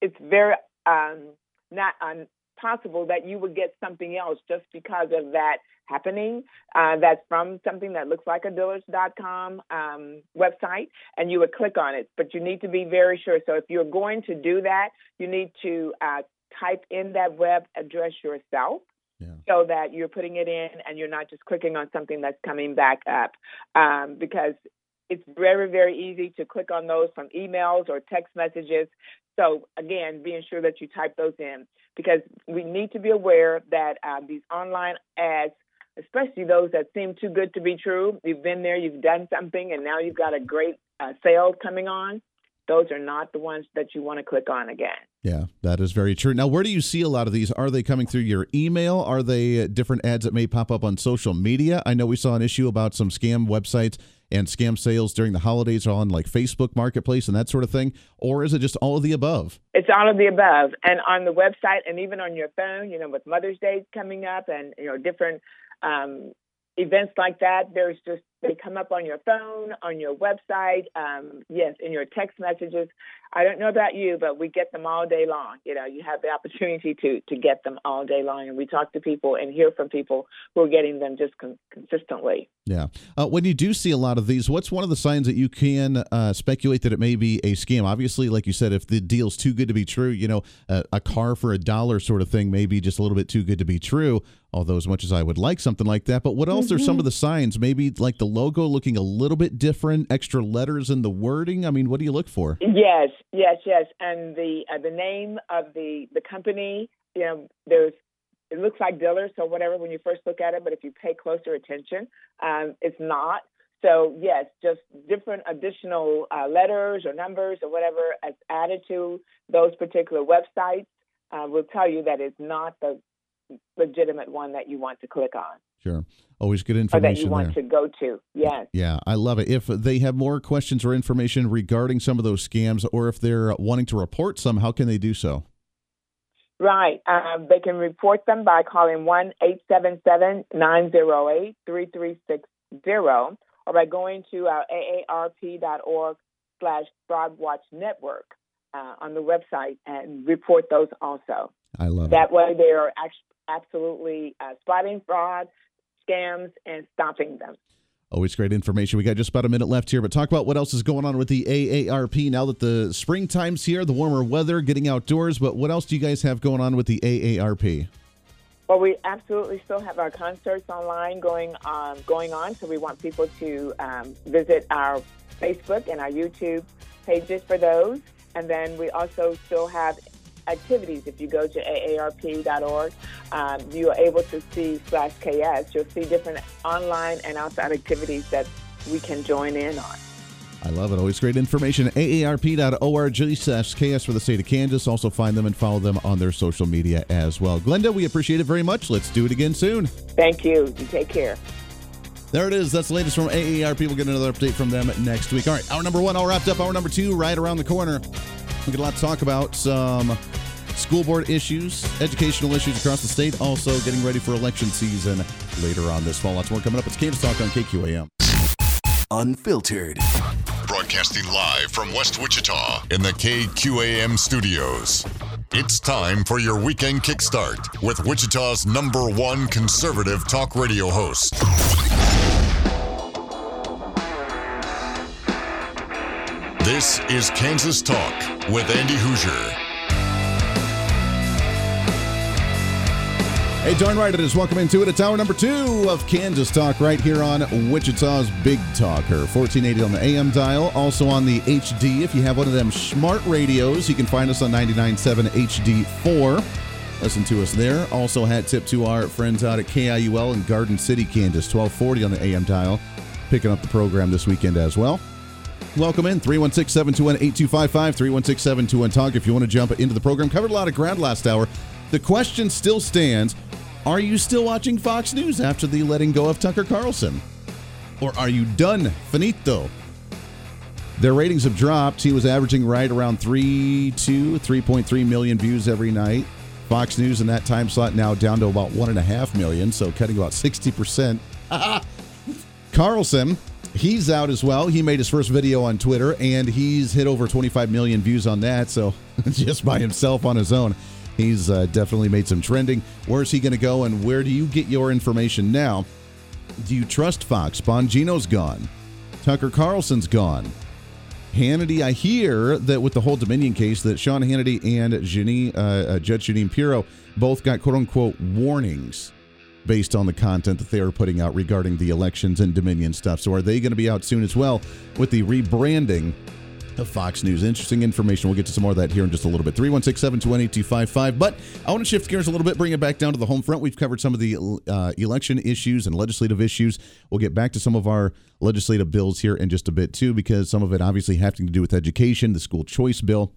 it's very um, not un- possible that you would get something else just because of that happening uh, that's from something that looks like a Dillard's.com um, website, and you would click on it. But you need to be very sure. So if you're going to do that, you need to uh, type in that web address yourself. Yeah. So that you're putting it in and you're not just clicking on something that's coming back up. Um, because it's very, very easy to click on those from emails or text messages. So, again, being sure that you type those in because we need to be aware that uh, these online ads especially those that seem too good to be true. You've been there, you've done something, and now you've got a great uh, sale coming on. Those are not the ones that you want to click on again.
Yeah, that is very true. Now, where do you see a lot of these? Are they coming through your email? Are they uh, different ads that may pop up on social media? I know we saw an issue about some scam websites and scam sales during the holidays on like Facebook Marketplace and that sort of thing? Or is it just all of the above?
It's all of the above. And on the website and even on your phone, you know, with Mother's Day coming up and, you know, different um, events like that, there's just they come up on your phone, on your website, um, yes, in your text messages. I don't know about you, but we get them all day long. You know, you have the opportunity to to get them all day long, and we talk to people and hear from people who are getting them just con- consistently.
Yeah. Uh, when you do see a lot of these, what's one of the signs that you can uh, speculate that it may be a scam? Obviously, like you said, if the deal's too good to be true, you know, uh, a car for a dollar sort of thing may be just a little bit too good to be true. Although, as much as I would like something like that, but what else mm-hmm. are some mm-hmm. of the signs? Maybe like the logo looking a little bit different, extra letters in the wording. I mean, what do you look for?
Yes, yes, yes, and the uh, the name of the the company. You know, there's it looks like Dillard's or whatever when you first look at it, but if you pay closer attention, um, it's not. So yes, just different additional uh, letters or numbers or whatever as added to those particular websites uh, will tell you that it's not the legitimate one that you want to click on.
Sure. Always good information.
Or that you want
there.
to go to. Yes.
Yeah, I love it. If they have more questions or information regarding some of those scams, or if they're wanting to report some, how can they do so?
Right. Um, they can report them by calling 1 877 908 3360 or by going to our aarp.org slash fraud watch network uh, on the website and report those also.
I love
that
it.
way they are actually absolutely uh, spotting fraud, scams, and stopping them.
Always great information. We got just about a minute left here, but talk about what else is going on with the AARP now that the springtime's here, the warmer weather, getting outdoors. But what else do you guys have going on with the AARP?
Well, we absolutely still have our concerts online going um, going on, so we want people to um, visit our Facebook and our YouTube pages for those. And then we also still have activities. If you go to aarp.org, um, you are able to see slash KS. You'll see different online and outside activities that we can join in on.
I love it. Always great information. AARP.org slash KS for the state of Kansas. Also find them and follow them on their social media as well. Glenda, we appreciate it very much. Let's do it again soon.
Thank you. You take care.
There it is. That's the latest from AARP. We'll get another update from them next week. All right, hour number one all wrapped up. Hour number two right around the corner. We got a lot to talk about. Some school board issues, educational issues across the state. Also, getting ready for election season later on this fall. Lots more coming up. It's Kansas Talk on KQAM.
Unfiltered. Broadcasting live from West Wichita in the KQAM studios. It's time for your weekend kickstart with Wichita's number one conservative talk radio host. This is Kansas Talk with Andy Hoosier.
Hey, darn right it is. Welcome into it. It's hour number two of Kansas Talk right here on Wichita's Big Talker. 1480 on the AM dial, also on the HD. If you have one of them smart radios, you can find us on 99.7 HD4. Listen to us there. Also, hat tip to our friends out at KIUL in Garden City, Kansas, 1240 on the AM dial, picking up the program this weekend as well. Welcome in 316 721 8255 316 721 Talk. If you want to jump into the program, covered a lot of ground last hour. The question still stands Are you still watching Fox News after the letting go of Tucker Carlson? Or are you done? Finito. Their ratings have dropped. He was averaging right around 3 2, 3.3 million views every night. Fox News in that time slot now down to about 1.5 million, so cutting about 60%. <laughs> Carlson He's out as well. He made his first video on Twitter and he's hit over 25 million views on that. So <laughs> just by himself on his own, he's uh, definitely made some trending. Where's he going to go and where do you get your information now? Do you trust Fox? Bongino's gone. Tucker Carlson's gone. Hannity, I hear that with the whole Dominion case, that Sean Hannity and Jeanine, uh, uh, Judge Jeanine Pirro both got quote unquote warnings based on the content that they are putting out regarding the elections and Dominion stuff. So are they going to be out soon as well with the rebranding of Fox News. Interesting information. We'll get to some more of that here in just a little bit. 316 728 8255. But I want to shift gears a little bit, bring it back down to the home front. We've covered some of the uh, election issues and legislative issues. We'll get back to some of our legislative bills here in just a bit, too, because some of it obviously having to do with education, the school choice bill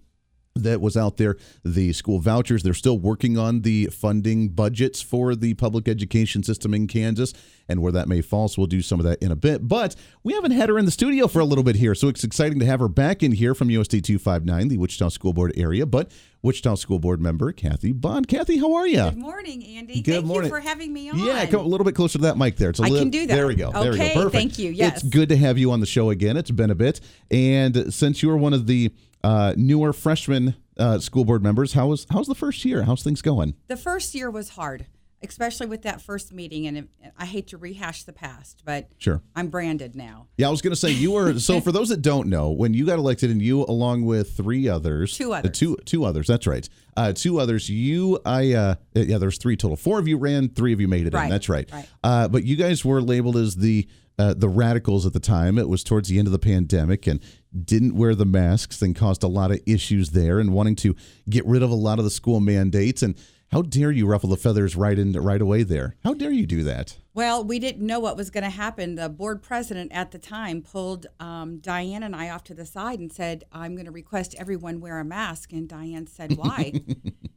that was out there, the school vouchers. They're still working on the funding budgets for the public education system in Kansas and where that may fall. So we'll do some of that in a bit. But we haven't had her in the studio for a little bit here. So it's exciting to have her back in here from USD 259, the Wichita School Board area. But Wichita School Board member Kathy Bond. Kathy, how are you?
Good morning, Andy.
Good
thank
morning.
you for having me on.
Yeah, come a little bit closer to that mic there. It's a
I
li-
can do that.
There we go. There we go. Perfect.
thank you. Yes.
It's good to have you on the show again. It's been a bit. And since you are one of the uh, newer freshman uh, school board members, how was how's the first year? How's things going?
The first year was hard, especially with that first meeting. And it, I hate to rehash the past, but
Sure.
I'm branded now.
Yeah, I was going to say you were. <laughs> so for those that don't know, when you got elected, and you along with three others,
Two
uh,
others.
two two others. That's right. Uh, two others. You, I, uh, yeah. There's three total. Four of you ran. Three of you made it in. That's right.
right.
Uh, but you guys were labeled as the uh, the radicals at the time. It was towards the end of the pandemic and didn't wear the masks and caused a lot of issues there and wanting to get rid of a lot of the school mandates. And how dare you ruffle the feathers right in right away there? How dare you do that?
Well, we didn't know what was going to happen. The board president at the time pulled um, Diane and I off to the side and said, I'm going to request everyone wear a mask. And Diane said, <laughs> Why?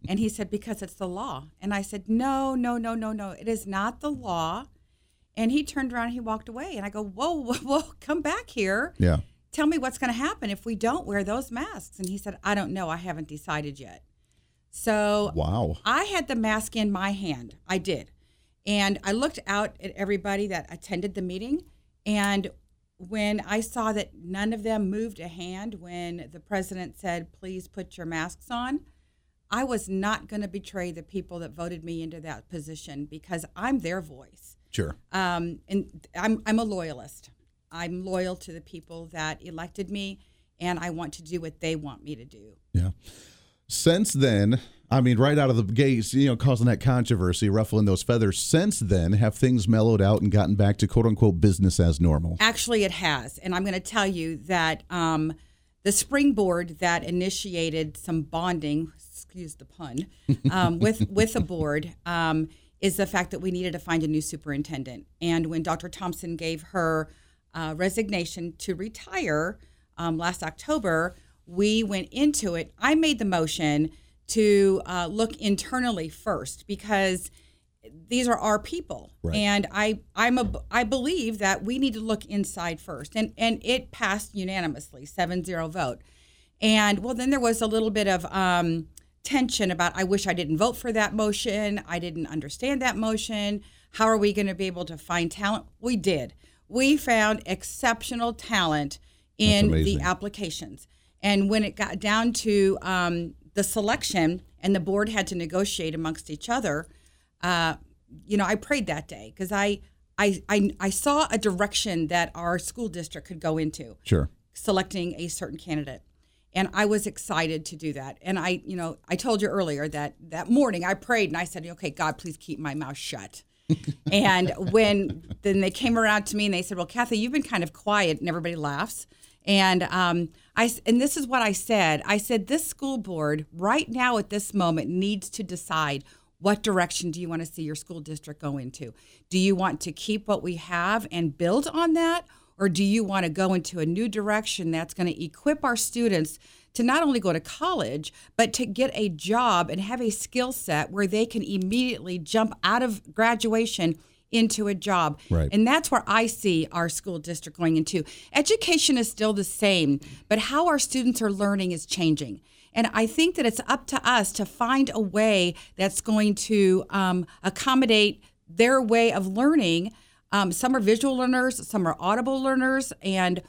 and he said, Because it's the law. And I said, No, no, no, no, no. It is not the law. And he turned around and he walked away. And I go, Whoa, <laughs> whoa, whoa, come back here.
Yeah.
Tell me what's going to happen if we don't wear those masks. And he said, I don't know. I haven't decided yet. So
Wow.
I had the mask in my hand. I did. And I looked out at everybody that attended the meeting. And when I saw that none of them moved a hand when the president said, please put your masks on, I was not going to betray the people that voted me into that position because I'm their voice.
Sure.
Um, and I'm, I'm a loyalist. I'm loyal to the people that elected me, and I want to do what they want me to do.
Yeah. Since then, I mean, right out of the gates, you know, causing that controversy, ruffling those feathers. Since then, have things mellowed out and gotten back to quote unquote business as normal?
Actually, it has. And I'm going to tell you that um, the springboard that initiated some bonding, excuse the pun, um, with, with the board um, is the fact that we needed to find a new superintendent. And when Dr. Thompson gave her uh, resignation to retire um, last October, we went into it. I made the motion to uh, look internally first because these are our people
Right.
and i i'm a i believe that we need to look inside first and and it passed unanimously 7-0 vote and well then there was a little bit of um tension about i wish i didn't vote for that motion. I didn't understand that motion. How are we going to be able to find talent? We did. We found exceptional talent in the applications. And when it got down to um, the selection and the board had to negotiate amongst each other uh, you know, I prayed that day because I, I, I, I saw a direction that our school district could go into,
Sure.
selecting a certain candidate. And I was excited to do that. And I, you know, I told you earlier that that morning I prayed and I said, okay, God, please keep my mouth shut. <laughs> and when then they came around to me and they said, well, Kathy, you've been kind of quiet and everybody laughs. And um, I and this is what I said. I said this school board right now at this moment needs to decide what direction do you want to see your school district go into? Do you want to keep what we have and build on that? Or do you want to go into a new direction that's going to equip our students to not only go to college, but to get a job and have a skill set where they can immediately jump out of graduation into a job?
Right.
And that's where I see our school district going into. Education is still the same, but how our students are learning is changing. And I think that it's up to us to find a way that's going to um, accommodate their way of learning. Um, some are visual learners, some are audible learners, and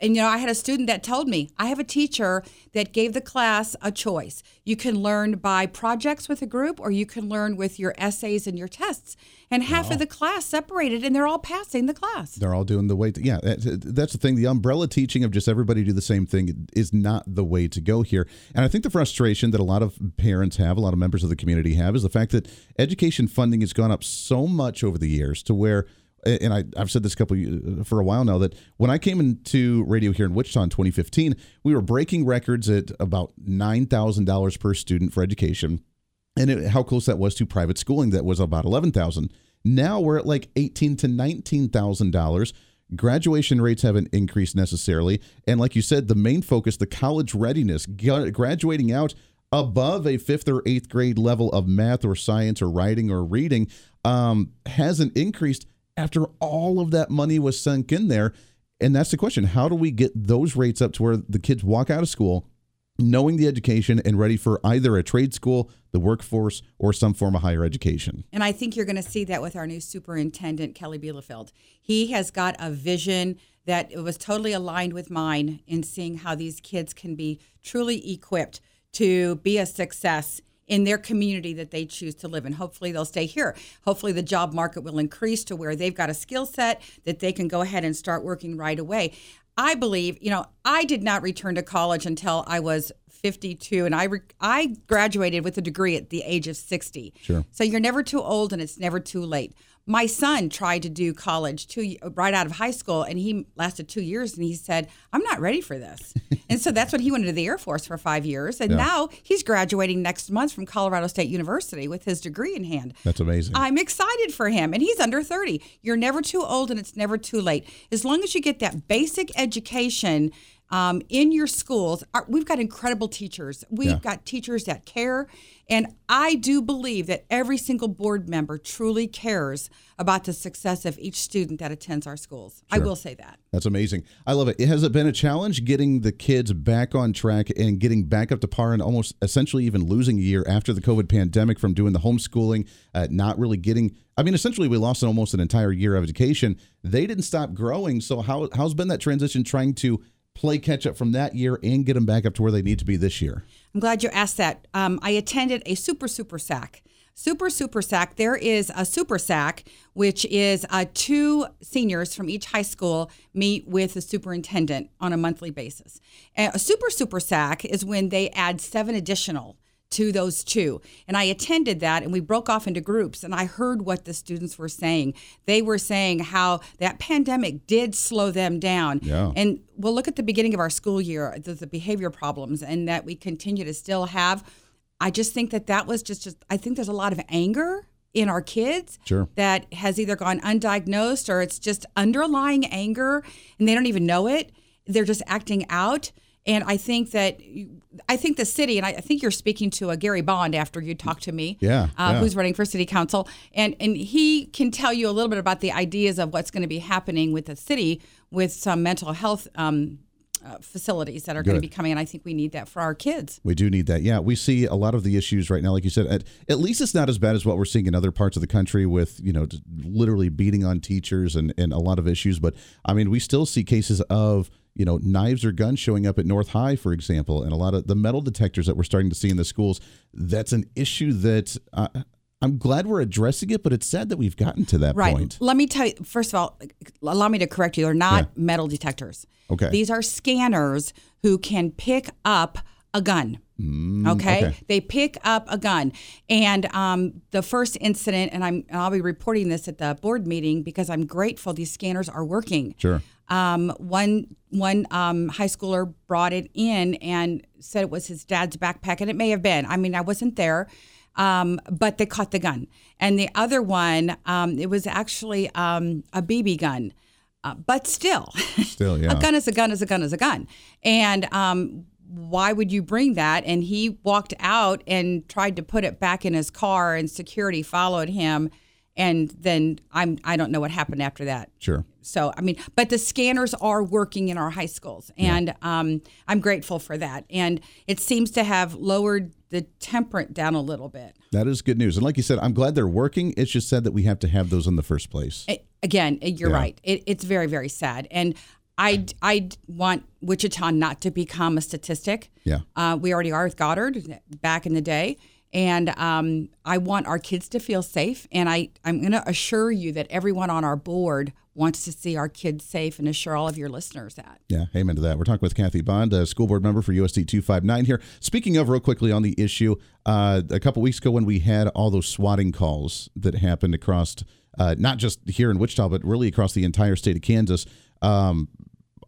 and you know, I had a student that told me, I have a teacher that gave the class a choice. You can learn by projects with a group or you can learn with your essays and your tests. And half of the class separated and they're all passing the class.
They're all doing the way. To, yeah, that- that's the thing. The umbrella teaching of just everybody do the same thing is not the way to go here. And I think the frustration that a lot of parents have, a lot of members of the community have, is the fact that education funding has gone up so much over the years to where and I, I've said this a couple for a while now that when I came into radio here in Wichita in 2015, we were breaking records at about nine thousand dollars per student for education, and it, how close that was to private schooling that was about eleven thousand. Now we're at like eighteen to nineteen thousand dollars. Graduation rates haven't increased necessarily, and like you said, the main focus, the college readiness, graduating out above a fifth or eighth grade level of math or science or writing or reading um, hasn't increased after all of that money was sunk in there. And that's the question. How do we get those rates up to where the kids walk out of school knowing the education and ready for either a trade school, the workforce, or some form of higher education?
And I think you're going to see that with our new superintendent, Kelly Bielefeld. He has got a vision that was totally aligned with mine in seeing how these kids can be truly equipped to be a success in their community that they choose to live in. Hopefully, they'll stay here. Hopefully, the job market will increase to where they've got a skill set that they can go ahead and start working right away. I believe, you know, I did not return to college until I was 52 and I re- I graduated with a degree at the age of 60.
Sure.
So you're never too old and it's never too late my son tried to do college two right out of high school and he lasted two years and he said i'm not ready for this. <laughs> And so that's when he went into the air force for five years and yeah. now he's graduating next month from colorado state university with his degree in hand.
That's amazing.
I'm excited for him and he's under 30 you're never too old and it's never too late. As long as you get that basic education um, in your schools. we've got incredible teachers. We've yeah. got teachers that care. And I do believe that every single board member truly cares about the success of each student that attends our schools. Sure. I will say that.
That's amazing. I love it. Has it been a challenge getting the kids back on track and getting back up to par and almost essentially even losing a year after the COVID pandemic from doing the homeschooling, uh, not really getting. I mean, essentially, we lost almost an entire year of education. They didn't stop growing. So, how, how's been that transition trying to play catch up from that year and get them back up to where they need to be this year?
I'm glad you asked that. Um, I attended a super, super SAC. Super, super SAC. There is a super SAC, which is uh, two seniors from each high school meet with the superintendent on a monthly basis. A super, super SAC is when they add seven additional to those two. And I attended that and we broke off into groups and I heard what the students were saying. They were saying how that pandemic did slow them down.
Yeah.
And we'll look at the beginning of our school year, the, the behavior problems and that we continue to still have. I just think that that was just, just I think there's a lot of anger in our kids
sure.
that has either gone undiagnosed or it's just underlying anger and they don't even know it. They're just acting out. And I think that I think the city, and I, think you're speaking to a Gary Bond after you talked to me,
yeah,
uh,
yeah,
who's running for city council, and and he can tell you a little bit about the ideas of what's going to be happening with the city with some mental health. Um, uh, facilities that are going to be coming, and I think we need that for our kids.
We do need that. Yeah, we see a lot of the issues right now, like you said. At, at least it's not as bad as what we're seeing in other parts of the country, with you know literally beating on teachers and and a lot of issues. But I mean, we still see cases of you know, knives or guns showing up at North High, for example, and a lot of the metal detectors that we're starting to see in the schools. That's an issue that uh, I'm glad we're addressing it, but it's sad that we've gotten to that
right.
point.
Let me tell you, first of all, allow me to correct you. They're not yeah. metal detectors.
Okay.
These are scanners who can pick up a gun.
Mm,
okay?
okay?
they pick up a gun, and um, the first incident, and I'm I'll be reporting this at the board meeting because I'm grateful these scanners are working.
Sure.
Um, one one um, high schooler brought it in and said it was his dad's backpack, and it may have been. I mean, I wasn't there, um, but they caught the gun. And the other one, um, it was actually um, a BB gun. Uh, but still,
still, <laughs> yeah.
a gun is a gun is a gun is a gun. And um, why would you bring that? And he walked out and tried to put it back in his car, and security followed him and then I'm I don't know what happened after that.
Sure.
So I mean, but the scanners are working in our high schools, and yeah. um, I'm grateful for that. And it seems to have lowered the temperate down a little bit.
That is good news. And like you said, I'm glad they're working. It's just said that we have to have those in the first place.
It, again, you're yeah. right. It, it's very very sad, and I I want Wichita not to become a statistic.
Yeah.
Uh, we already are with Goddard back in the day and um, I want our kids to feel safe. And I, I'm going to assure you that everyone on our board wants to see our kids safe and assure all of your listeners that.
Yeah, amen to that. We're talking with Kathy Bond, a school board member for USD 259 here. Speaking of, real quickly on the issue, uh, a couple weeks ago when we had all those swatting calls that happened across uh, not just here in Wichita, but really across the entire state of Kansas. Um,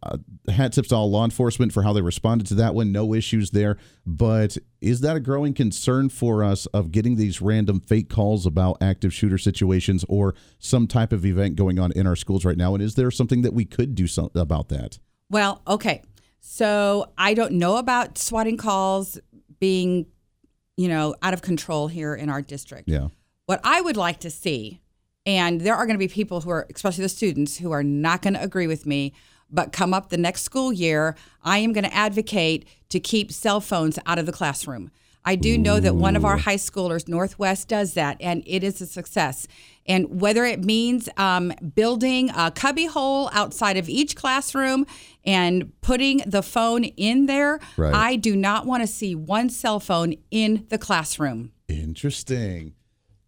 uh, hat tips to all law enforcement for how they responded to that one. No issues there. But is that a growing concern for us of getting these random fake calls about active shooter situations or some type of event going on in our schools right now? And is there something that we could do some, about that?
Well, okay. So I don't know about swatting calls being, you know, out of control here in our district.
Yeah.
What I would like to see, and there are going to be people who are, especially the students, who are not going to agree with me, but come up the next school year, I am going to advocate to keep cell phones out of the classroom. I do know that one of our high schoolers, Northwest, does that, and it is a success. And whether it means um, building a cubby hole outside of each classroom and putting the phone in there,
Right.
I do not want to see one cell phone in the classroom.
Interesting.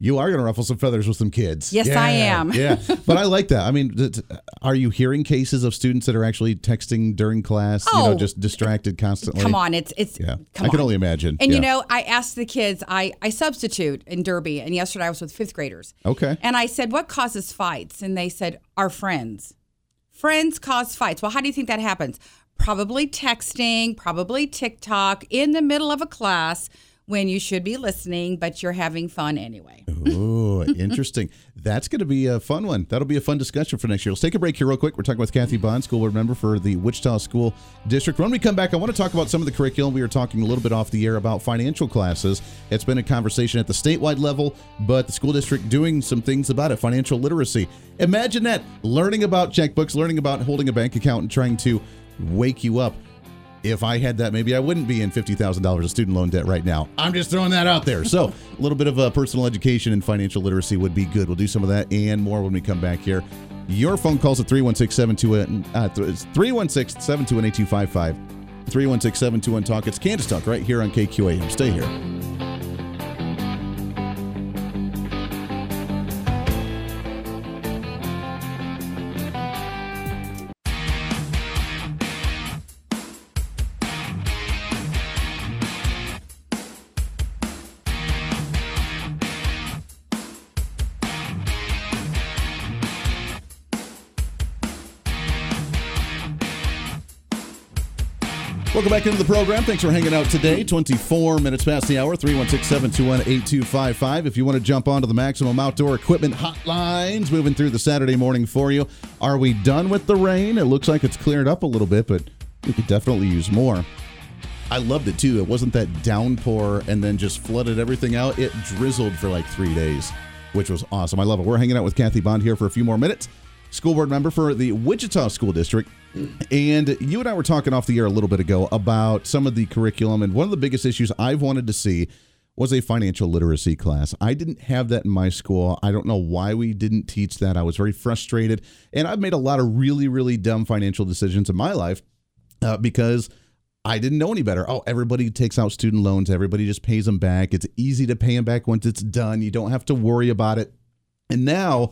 You are going to ruffle some feathers with some kids.
Yes, I am. <laughs>
yeah, but I like that. I mean, th- th- are you hearing cases of students that are actually texting during class? You know,
Oh.
just distracted constantly.
Come on, it's it's.
Yeah,
come
I can
on.
only imagine.
And
Yeah.
you know, I asked the kids. I I substitute in Derby, and yesterday I was with fifth graders.
Okay.
And I said, "What causes fights?" And they said, "Our friends. Friends cause fights." Well, how do you think that happens? Probably texting, probably TikTok in the middle of a class when you should be listening, but you're having fun anyway.
Oh, <laughs> interesting. That's going to be a fun one. That'll be a fun discussion for next year. Let's take a break here, real quick. We're talking with Kathy Bond, school board member for the Wichita School District. When we come back, I want to talk about some of the curriculum. We were talking a little bit off the air about financial classes. It's been a conversation at the statewide level, but the school district doing some things about it financial literacy. Imagine that learning about checkbooks, learning about holding a bank account, and trying to wake you up if I had that, maybe I wouldn't be in $50,000 of student loan debt right now. I'm just throwing that out there. So, <laughs> a little bit of uh, personal education and financial literacy would be good. We'll do some of that and more when we come back here. Your phone calls at 316 721 uh, 316 721 8255. 316 721 Talk. It's Kansas Talk right here on KQAM. Stay here. Welcome back into the program. Thanks for hanging out today. 24 minutes past the hour. 316 721 8255. If you want to jump onto the Maximum Outdoor Equipment hotlines, moving through the Saturday morning for you. Are we done with the rain? It looks like it's cleared up a little bit, but we could definitely use more. I loved it too. It wasn't that downpour and then just flooded everything out. It drizzled for like three days, which was awesome. I love it. We're hanging out with Kathy Bond here for a few more minutes, school board member for the Wichita School District. And you and I were talking off the air a little bit ago about some of the curriculum. And one of the biggest issues I've wanted to see was a financial literacy class. I didn't have that in my school. I don't know why we didn't teach that. I was very frustrated. And I've made a lot of really, really dumb financial decisions in my life uh, because I didn't know any better. Oh, everybody takes out student loans. Everybody just pays them back. It's easy to pay them back once it's done. You don't have to worry about it. And now,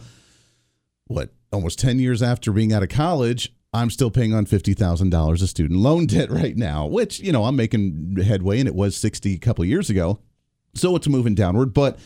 what, almost 10 years after being out of college, I'm still paying on $50,000 of student loan debt <laughs> right now, which, you know, I'm making headway and it was 60 a couple years ago. So it's moving downward, but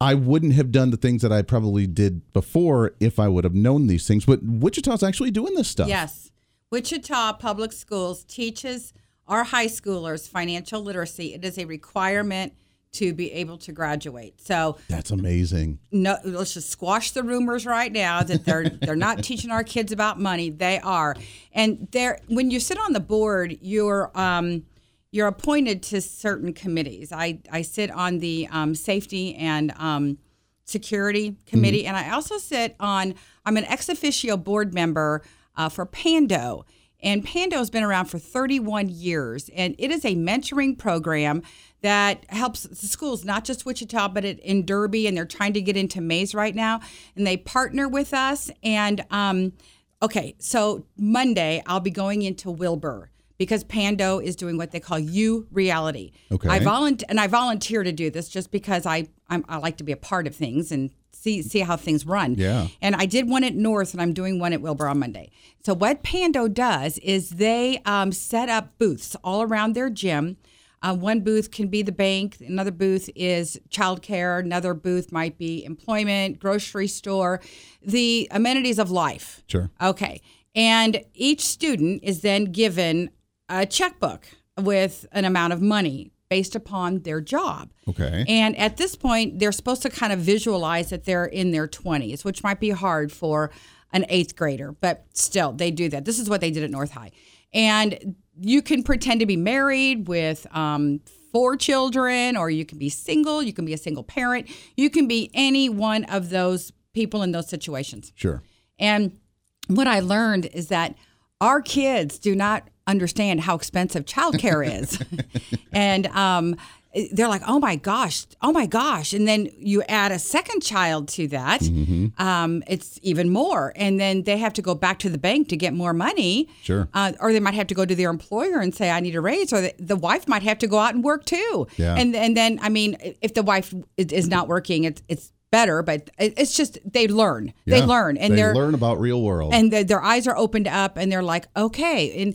I wouldn't have done the things that I probably did before if I would have known these things. But Wichita's actually doing this stuff.
Yes. Wichita Public Schools teaches our high schoolers financial literacy. It is a requirement to be able to graduate. So
That's amazing.
no, let's just squash the rumors right now that they're <laughs> they're not teaching our kids about money. They are, and they're when you sit on the board, you're um, you're appointed to certain committees. I I sit on the um, safety and um, security committee, and I also sit on. I'm an ex officio board member uh, for Pando. And Pando has been around for 31 years, and it is a mentoring program that helps the schools, not just Wichita, but in Derby, and they're trying to get into Maize right now. And they partner with us. And um, okay, so Monday I'll be going into Wilbur because Pando is doing what they call U reality.
Okay.
I volunteer and I volunteer to do this just because I I'm, I like to be a part of things and see see how things run.
Yeah.
And I did one at North, and I'm doing one at Wilbur on Monday. So what Pando does is they um, set up booths all around their gym. Uh, one booth can be the bank, another booth is childcare, another booth might be employment, grocery store, the amenities of life.
Sure.
Okay. And each student is then given a checkbook with an amount of money based upon their job.
Okay.
And at this point, they're supposed to kind of visualize that they're in their 20s, which might be hard for an eighth grader, but still, they do that. This is what they did at North High. And you can pretend to be married with um, four children, or you can be single, you can be a single parent, you can be any one of those people in those situations.
Sure.
And what I learned is that our kids do not understand how expensive childcare is. <laughs> and um, they're like, oh my gosh, oh my gosh. And then you add a second child to that,
Mm-hmm.
um, it's even more. And then they have to go back to the bank to get more money.
Sure.
Uh, or they might have to go to their employer and say, I need a raise. Or the, the wife might have to go out and work too.
Yeah.
And, and then, I mean, if the wife is, not working, it's, it's better, but it's just they learn. They learn. And
they learn about real world.
and the, their eyes are opened up and they're like okay and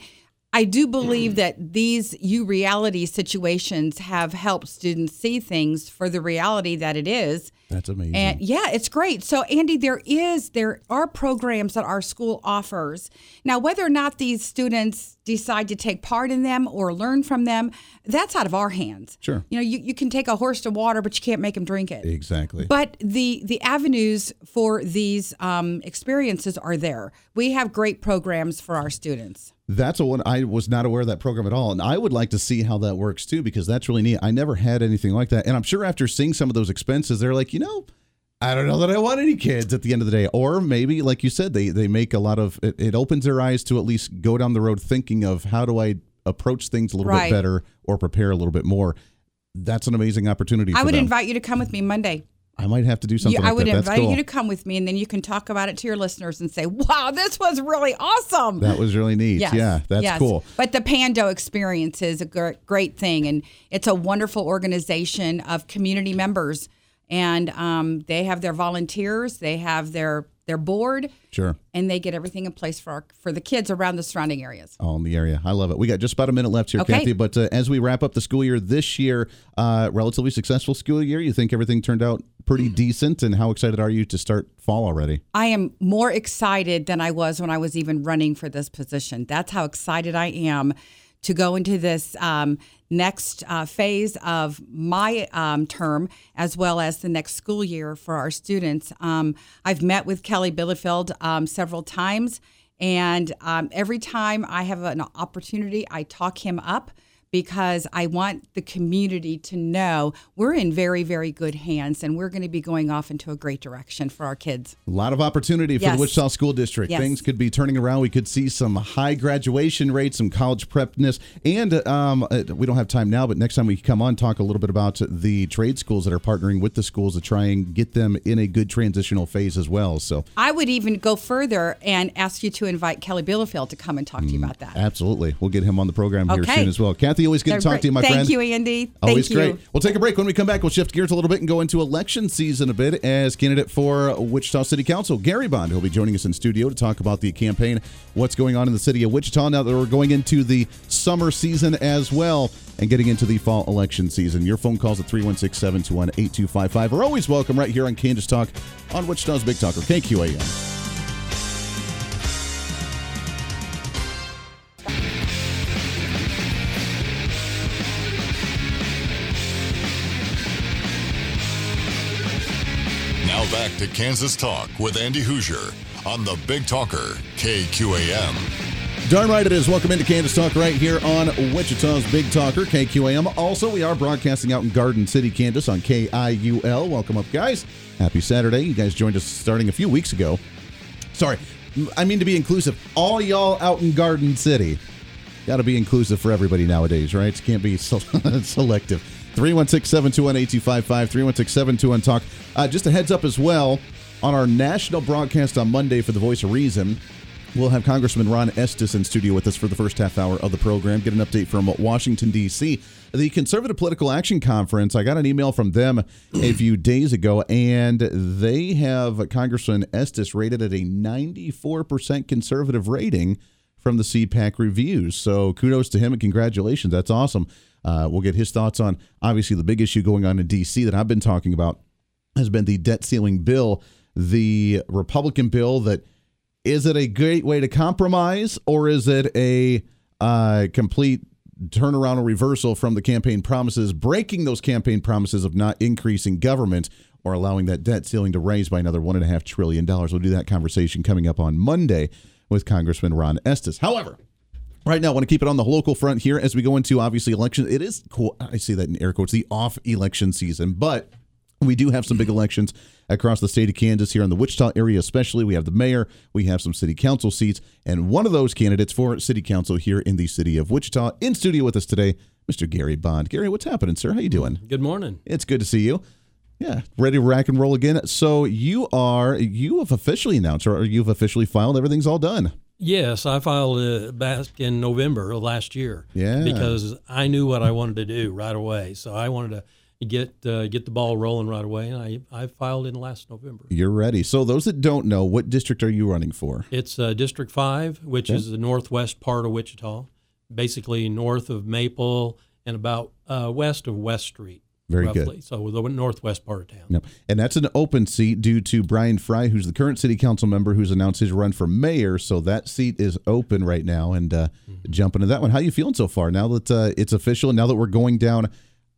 i do believe that these you reality situations have helped students see things for the reality that it is
That's amazing.
and yeah it's great so andy there is there are programs that our school offers now whether or not these students decide to take part in them or learn from them that's out of our hands
Sure.
you know you, you can take a horse to water but you can't make him drink it
exactly.
but the the avenues for these um, experiences are there. We have great programs for our students.
That's a one I was not aware of that program at all, and I would like to see how that works too because that's really neat. I never had anything like that, and I'm sure after seeing some of those expenses, they're like, you know, I don't know that I want any kids at the end of the day, or maybe like you said, they they make a lot of it, it opens their eyes to at least go down the road thinking of how do I approach things a little
Right.
bit better or prepare a little bit more. That's an amazing opportunity.
I would
them.
invite you to come with me Monday.
I might have to do something.
You, I would
that.
Invite
cool.
you to come with me, and then you can talk about it to your listeners and say, "Wow, this was really awesome."
That was really neat.
Yes,
Yeah, that's
yes.
cool.
But the Pando experience is a gr- great thing, and it's a wonderful organization of community members, and um, they have their volunteers, they have their their board.
Sure.
and they get everything in place for our, for the kids around the surrounding areas.
all in the area. I love it. We got just about a minute left here,
Okay.
Kathy. But uh, as we wrap up the school year this year, uh, relatively successful school year. You think everything turned out pretty <clears throat> decent? And how excited are you to start fall already?
I am more excited than I was when I was even running for this position. That's how excited I am to go into this um, next uh, phase of my um, term, as well as the next school year for our students. Um, I've met with Kelly Bielefeld um, several times, and um, every time I have an opportunity, I talk him up because I want the community to know we're in very, very good hands and we're going to be going off into a great direction for our kids.
A lot of opportunity for
Yes.
the Wichita School District.
Yes.
Things could be turning around. We could see some high graduation rates, some college prepness, and um, uh, we don't have time now, but next time we come on, talk a little bit about the trade schools that are partnering with the schools to try and get them in a good transitional phase as well. So,
I would even go further and ask you to invite Kelly Bielefeld to come and talk to you about that.
absolutely, we'll get him on the program here
Okay.
soon as well. Kathy, always good
They're
to talk
great.
to you, my
Thank
friend.
you, Andy.
Always
Thank you.
great. We'll take a break. When we come back, we'll shift gears a little bit and go into election season a bit as candidate for Wichita City Council, Gary Bond, who'll be joining us in studio to talk about the campaign, what's going on in the city of Wichita now that we're going into the summer season as well and getting into the fall election season. Your phone calls at 316 721 8255 are always welcome right here on Kansas Talk on Wichita's Big Talker, KQAM.
Back to Kansas Talk with Andy Hooser on the Big Talker, KQAM.
Darn right it is. Welcome into Kansas Talk right here on Wichita's Big Talker, KQAM. Also, we are broadcasting out in Garden City, Kansas on KIUL. Welcome up, guys. Happy Saturday. You guys joined us starting a few weeks ago. Sorry, I mean to be inclusive. All y'all out in Garden City. Got to be inclusive for everybody nowadays, right? Can't be <laughs> selective. 316 721 8255, 316 721 Talk. Uh, Just a heads up as well on our national broadcast on Monday for the Voice of Reason. We'll have Congressman Ron Estes in studio with us for the first half hour of the program. Get an update from Washington, D.C. The Conservative Political Action Conference, I got an email from them a few days ago, and they have Congressman Estes rated at a 94% conservative rating from the CPAC reviews. So kudos to him and congratulations. That's awesome. Uh, we'll get his thoughts on obviously the big issue going on in D.C. that I've been talking about has been the debt ceiling bill, the Republican bill that is it a great way to compromise or is it a uh, complete turnaround or reversal from the campaign promises, breaking those campaign promises of not increasing government or allowing that debt ceiling to raise by another one and a half trillion dollars. We'll do that conversation coming up on Monday with Congressman Ron Estes. However, right now I want to keep it on the local front here as we go into obviously election. It is cool. I say that in air quotes, the off election season, but we do have some big elections across the state of Kansas here in the Wichita area, especially. We have the mayor, we have some city council seats, and one of those candidates for city council here in the city of Wichita. In studio with us today, Mr. Gary Bond. Gary, what's happening, sir? How you doing?
Good morning.
It's good to see you. Yeah, ready to rack and roll again. So you are you have officially announced, or you've officially filed. Everything's all done.
Yes, I filed uh, back in November of last year.
Yeah,
because I knew what I wanted to do right away. So I wanted to get uh, get the ball rolling right away, and I I filed in last November.
You're ready. So those that don't know, what district are you running for?
It's uh, District Five, which
Okay.
is the northwest part of Wichita, basically north of Maple and about uh, west of West Street.
Very
roughly.
good.
So the northwest part of town.
Yep. And that's an open seat due to Bryan Frye, who's the current city council member who's announced his run for mayor. So that seat is open right now. And uh, jump into that one. How are you feeling so far now that uh, it's official? And now that we're going down,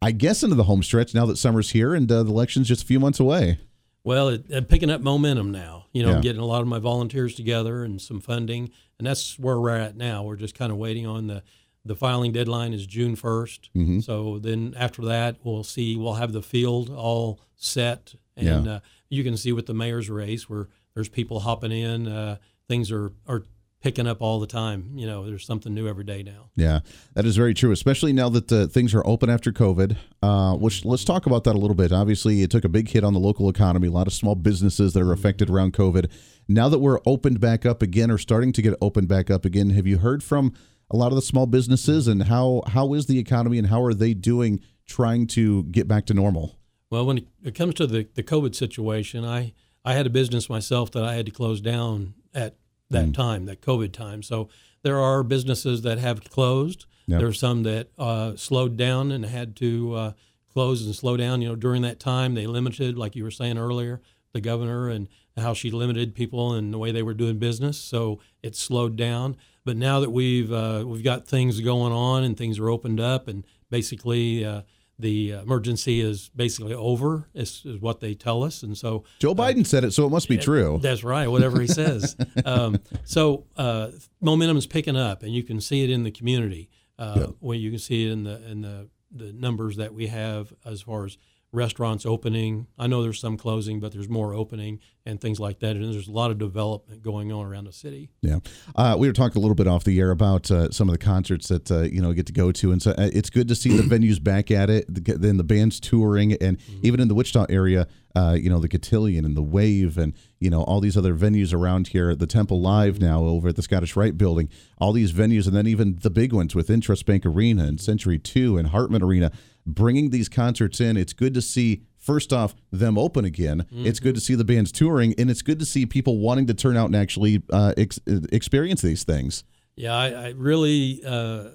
I guess, into the home stretch now that summer's here and uh, the election's just a few months away.
Well, it, it picking up momentum now. You know,
Yeah.
getting a lot of my volunteers together and some funding, and that's where we're at now. We're just kind of waiting on the the filing deadline is June 1st.
Mm-hmm.
So then after that, we'll see. We'll have the field all set, and
Yeah.
uh, you can see with the mayor's race where there's people hopping in. Uh, things are are picking up all the time. You know, there's something new every day now.
Yeah, that is very true, especially now that uh, things are open after COVID. Uh, which let's talk about that a little bit. Obviously, it took a big hit on the local economy. A lot of small businesses that are affected around COVID. Now that we're opened back up again, or starting to get opened back up again, have you heard from a lot of the small businesses and how how is the economy and how are they doing trying to get back to normal?
Well, when it comes to the, the COVID situation, I, I had a business myself that I had to close down at that time, that COVID time. So there are businesses that have closed.
Yep.
There are some that uh, slowed down and had to uh, close and slow down. You know, during that time, they limited, like you were saying earlier, the governor and how she limited people and the way they were doing business. So it slowed down. But now that we've uh, we've got things going on and things are opened up, and basically uh, the emergency is basically over, is, is what they tell us. And so
Joe Biden said it, so it must be true.
that's right, whatever he says. <laughs> um, so uh, momentum is picking up, and you can see it in the community. Uh, When you can see it in the in the the numbers that we have as far as restaurants opening. I know there's some closing, but there's more opening and things like that. And there's a lot of development going on around the city.
Yeah, uh, we were talking a little bit off the air about uh, some of the concerts that uh, you know get to go to, and so uh, it's good to see the <clears throat> venues back at it. The, then the bands touring, and even in the Wichita area, uh, you know the Cotillion and the Wave, and you know all these other venues around here. The Temple Live now over at the Scottish Rite Building, all these venues, and then even the big ones with INTRUST Bank Arena and Century Two and Hartman Arena, bringing these concerts in. It's good to see. First off, them open again. It's good to see the bands touring, and it's good to see people wanting to turn out and actually uh, ex- experience these things.
Yeah, I, I really, uh,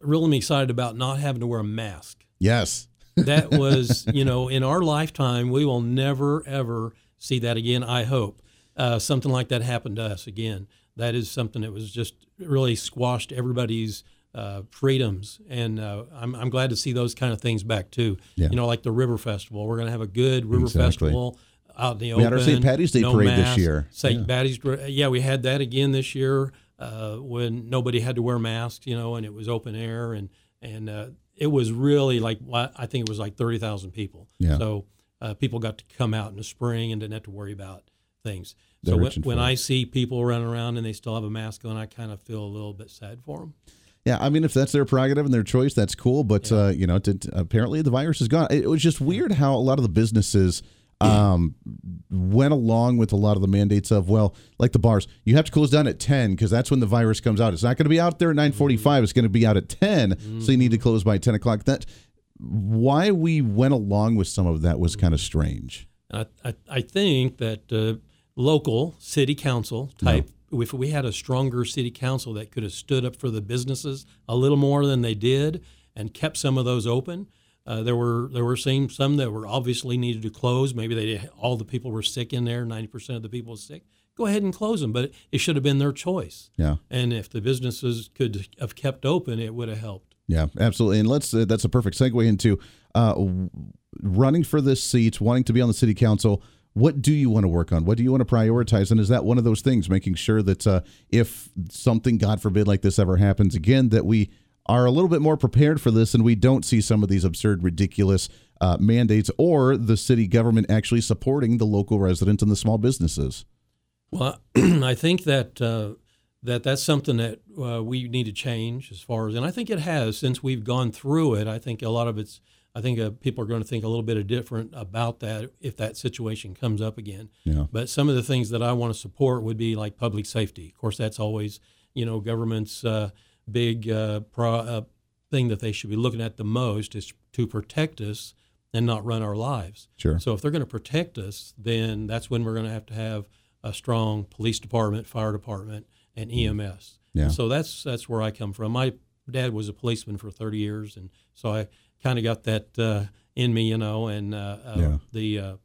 really am excited about not having to wear a mask.
Yes. <laughs>
that was, you know, in our lifetime, we will never ever see that again. I hope uh, something like that happened to us again. That is something that was just really squashed everybody's uh, freedoms, and uh, I'm, I'm glad to see those kind of things back too.
Yeah.
You know, like the River Festival. We're going to have a good River
Exactly.
Festival out in the
We
open.
had our St. Patty's Day
no
parade this year.
St.
Yeah.
Patty's, yeah, we had that again this year uh, when nobody had to wear masks, you know, and it was open air, and and uh, it was really like I think it was like thirty thousand people.
Yeah.
So uh, people got to come out in the spring and didn't have to worry about things.
They're
so when, when. I see people running around and they still have a mask on, I kind of feel a little bit sad for them.
Yeah, I mean, if that's their prerogative and their choice, that's cool. But uh, you know, to, apparently the virus is gone. It was just weird how a lot of the businesses <clears throat> um, went along with a lot of the mandates of well, like the bars, you have to close down at ten because that's when the virus comes out. It's not going to be out there at nine forty-five. It's going to be out at 10 so you need to close by ten o'clock. That why we went along with some of that was kind of strange.
I, I, I think that uh, local city council type if we had a stronger city council that could have stood up for the businesses a little more than they did and kept some of those open. Uh, there were there were some some that were obviously needed to close. Maybe they all the people were sick in there. Ninety percent of the people were sick. Go ahead and close them, but it should have been their choice.
Yeah.
And if the businesses could have kept open, it would have helped.
Yeah, absolutely. And let's uh, that's a perfect segue into uh, running for this seat, wanting to be on the city council. What do you want to work on? What do you want to prioritize? And is that one of those things, making sure that uh, if something, God forbid, like this ever happens again, that we are a little bit more prepared for this and we don't see some of these absurd, ridiculous uh, mandates or the city government actually supporting the local residents and the small businesses?
Well, <clears throat> I think that uh, that that's something that uh, we need to change as far as, and I think it has since we've gone through it. I think a lot of it's. I think uh, people are going to think a little bit of different about that if that situation comes up again.
Yeah.
But some of the things that I want to support would be like public safety. Of course, that's always you know government's uh, big uh, pro, uh, thing that they should be looking at the most is to protect us and not run our lives.
Sure.
So if they're going to protect us, then that's when we're going to have to have a strong police department, fire department, and EMS.
Yeah.
So that's that's where I come from. My dad was a policeman for 30 years, and so I kind of got that uh, in me, you know. And uh, uh,
Yeah.
the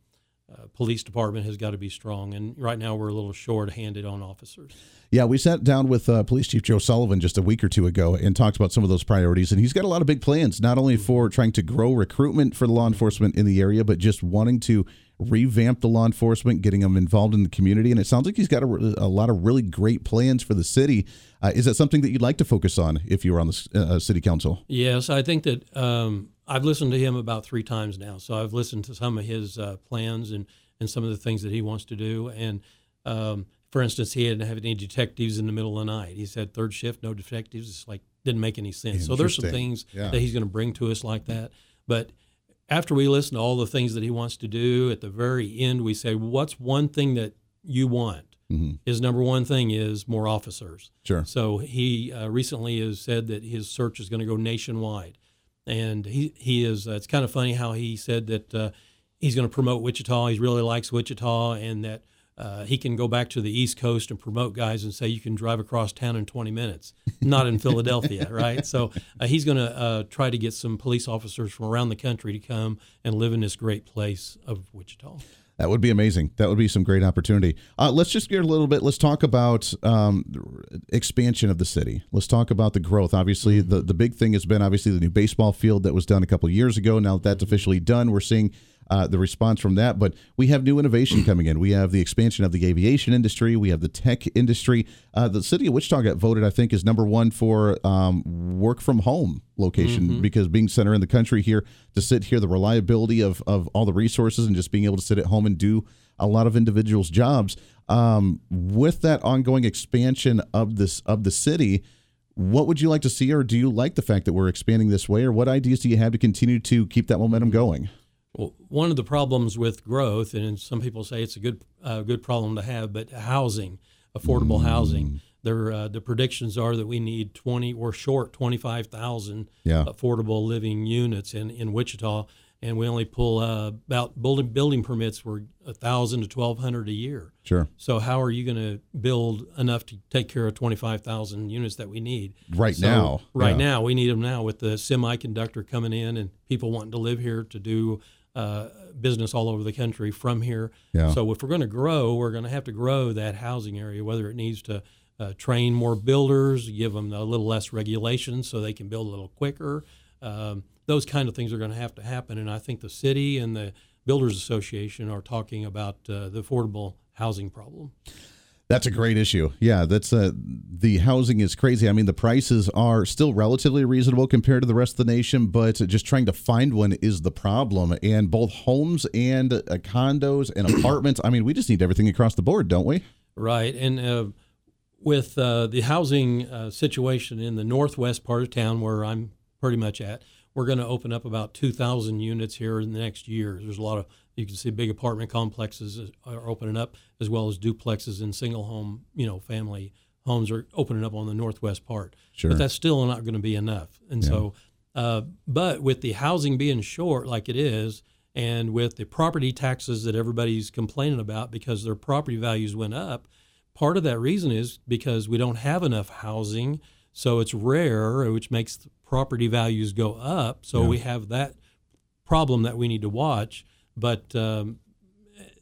uh, police department has got to be strong. And right now we're a little short-handed on officers.
Yeah, we sat down with uh, Police Chief Joe Sullivan just a week or two ago and talked about some of those priorities. And he's got a lot of big plans, not only for trying to grow recruitment for the law enforcement in the area, but just wanting to revamp the law enforcement, getting them involved in the community. And it sounds like he's got a, a lot of really great plans for the city. Uh, is that something that you'd like to focus on if you were on the uh, city council?
Yes, I think that um, I've listened to him about three times now. So I've listened to some of his uh, plans and, and some of the things that he wants to do. And um, for instance, he didn't have any detectives in the middle of the night. He said third shift, no detectives. It's like didn't make any sense. So there's some things
Yeah.
that he's going to bring to us like that. But after we listen to all the things that he wants to do, at the very end, we say, "What's one thing that you want?"
Mhm.
His number one thing is more officers.
Sure.
So he uh, recently has said that his search is going to go nationwide, and he he is. Uh, it's kind of funny how he said that uh, he's going to promote Wichita. He really likes Wichita, and that uh, he can go back to the East Coast and promote guys and say you can drive across town in 20 minutes, not in Philadelphia, <laughs> right? So uh, he's going to uh, try to get some police officers from around the country to come and live in this great place of Wichita.
That would be amazing. That would be some great opportunity. Uh, let's just get a little bit. Let's talk about um, expansion of the city. Let's talk about the growth. Obviously, the the big thing has been obviously the new baseball field that was done a couple of years ago. Now that that's officially done, we're seeing uh, the response from that. But we have new innovation <clears throat> coming in. We have the expansion of the aviation industry. We have the tech industry. Uh, the city of Wichita got voted, I think, is number one for um, work from home location because being center in the country here to sit here, the reliability of of all the resources and just being able to sit at home and do a lot of individuals' jobs. Um, with that ongoing expansion of this of the city, what would you like to see, or do you like the fact that we're expanding this way, or what ideas do you have to continue to keep that momentum going?
Well, one of the problems with growth, and some people say it's a good uh, good problem to have, but housing, affordable housing. There, uh, the predictions are that we need 20. We're short 25,000
Yeah.
affordable living units in in Wichita, and we only pull uh, about building building permits were a thousand to 1,200 a year.
Sure.
So how are you going to build enough to take care of 25,000 units that we need
Right
So,
now,
Right
yeah.
now, we need them now with the semiconductor coming in and people wanting to live here to do uh, business all over the country from here.
Yeah.
So if we're going to grow, we're going to have to grow that housing area, whether it needs to uh, train more builders, give them a little less regulations so they can build a little quicker. Um, those kind of things are going to have to happen. And I think the city and the Builders Association are talking about uh, the affordable housing problem.
That's a great issue. Yeah, that's uh, the housing is crazy. I mean, the prices are still relatively reasonable compared to the rest of the nation, but just trying to find one is the problem. And both homes and uh, condos and <clears throat> apartments. I mean, we just need everything across the board, don't we?
Right, and uh, with uh, the housing uh, situation in the northwest part of town, where I'm pretty much at, we're going to open up about 2,000 units here in the next year. There's a lot of you can see big apartment complexes are opening up, as well as duplexes and single home, you know, family homes are opening up on the northwest part.
Sure.
But that's still not going to be enough, and so, uh, but with the housing being short like it is, and with the property taxes that everybody's complaining about because their property values went up, part of that reason is because we don't have enough housing, so it's rare, which makes property values go up. So
Yeah.
we have that problem that we need to watch. But um,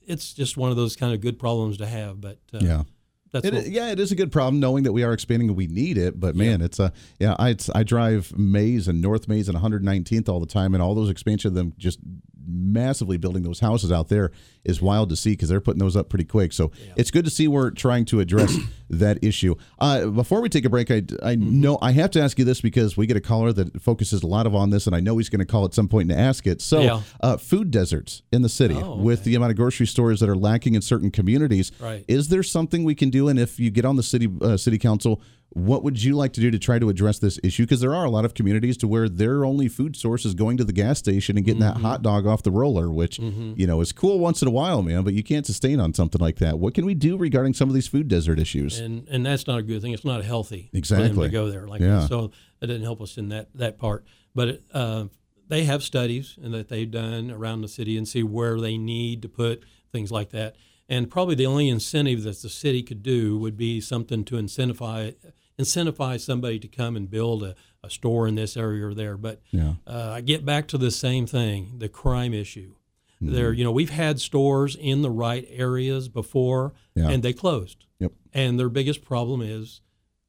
it's just one of those kind of good problems to have. But uh,
Yeah.
that's
It,
what,
yeah, it is a good problem knowing that we are expanding and we need it. But man, it's a yeah. I I drive Maize and North Maize and 119th all the time, and all those expansion of them just massively building those houses out there is wild to see because they're putting those up pretty quick. So it's good to see we're trying to address <clears throat> that issue. Uh, before we take a break, I I
Mm-hmm.
know I have to ask you this because we get a caller that focuses a lot of on this, and I know he's going to call at some point and ask it. So
Yeah.
uh, food deserts in the city
Oh,
with the amount of grocery stores that are lacking in certain communities.
Right.
Is there something we can do? And if you get on the city uh, city council, what would you like to do to try to address this issue? Because there are a lot of communities to where their only food source is going to the gas station and getting
Mm-hmm.
that hot dog off the roller, which you know is cool once in a while, man. But you can't sustain on something like that. What can we do regarding some of these food desert issues?
and and that's not a good thing. It's not healthy
Exactly.
to go there like
Yeah.
that. So that didn't help us in that that part. But it, uh, they have studies and that they've done around the city and see where they need to put things like that. And probably the only incentive that the city could do would be something to incentivize incentivize somebody to come and build a, a store in this area or there. But
Yeah.
uh, I get back to the same thing, the crime issue.
Mm-hmm.
There, you know, we've had stores in the right areas before,
Yeah.
and they closed
Yep.
and their biggest problem is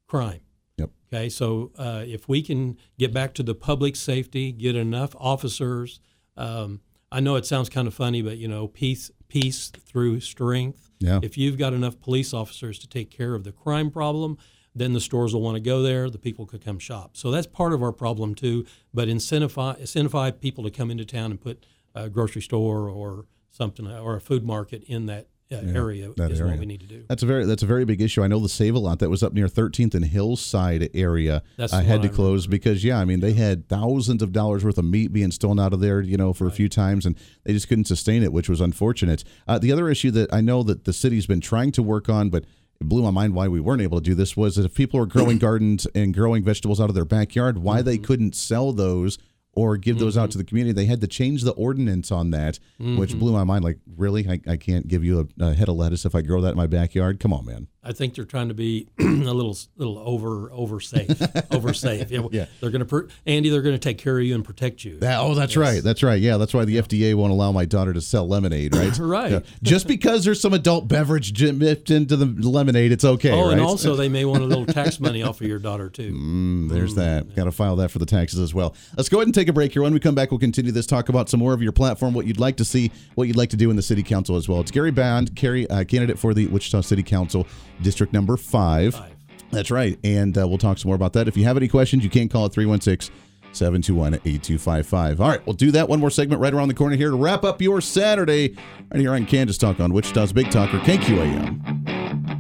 crime.
Yep.
Okay, so uh, if we can get back to the public safety, get enough officers. Um, I know it sounds kind of funny, but you know, peace, peace through strength.
Yeah.
If you've got enough police officers to take care of the crime problem, then the stores will want to go there. The people could come shop. So that's part of our problem too. But incentivize, incentivize people to come into town and put a grocery store or something or a food market in that uh, area
that
is
area.
what we need to do.
That's a very that's a very big issue. I know the Save a Lot that was up near 13th and Hillside area
That's
uh,
the
had to
I
close because yeah, I mean they had thousands of dollars worth of meat being stolen out of there, you know, for a few times, and they just couldn't sustain it, which was unfortunate. Uh, the other issue that I know that the city's been trying to work on, but it blew my mind why we weren't able to do this was that if people are growing <clears throat> gardens and growing vegetables out of their backyard, why they couldn't sell those or give those out mm-hmm. to the community. They had to change the ordinance on that, which mm-hmm. blew my mind. Like, really? I, I can't give you a, a head of lettuce if I grow that in my backyard? Come on, man.
I think they're trying to be <clears throat> a little little over over safe, <laughs> over safe. Yeah,
Yeah.
they're going to per- Andy. They're going to take care of you and protect you.
That, oh, that's right. That's right. Yeah, that's why the FDA won't allow my daughter to sell lemonade, right? <laughs>
Right.
Yeah. Just because there's some adult beverage mixed into the lemonade, it's okay,
oh,
right?
and also they may want a little tax <laughs> money off of your daughter too.
Mm, there's that. Got to file that for the taxes as well. Let's go ahead and take a break here. When we come back, we'll continue this. Talk about some more of your platform, what you'd like to see, what you'd like to do in the city council as well. It's Gary Bond, Carrie, uh, candidate for the Wichita City Council, District Number Five.
Five.
That's right. And uh, we'll talk some more about that. If you have any questions, you can call it 316 721 8255. All right, we'll do that. One more segment right around the corner here to wrap up your Saturday right here on Kansas Talk on Wichita's Big Talker, KQAM.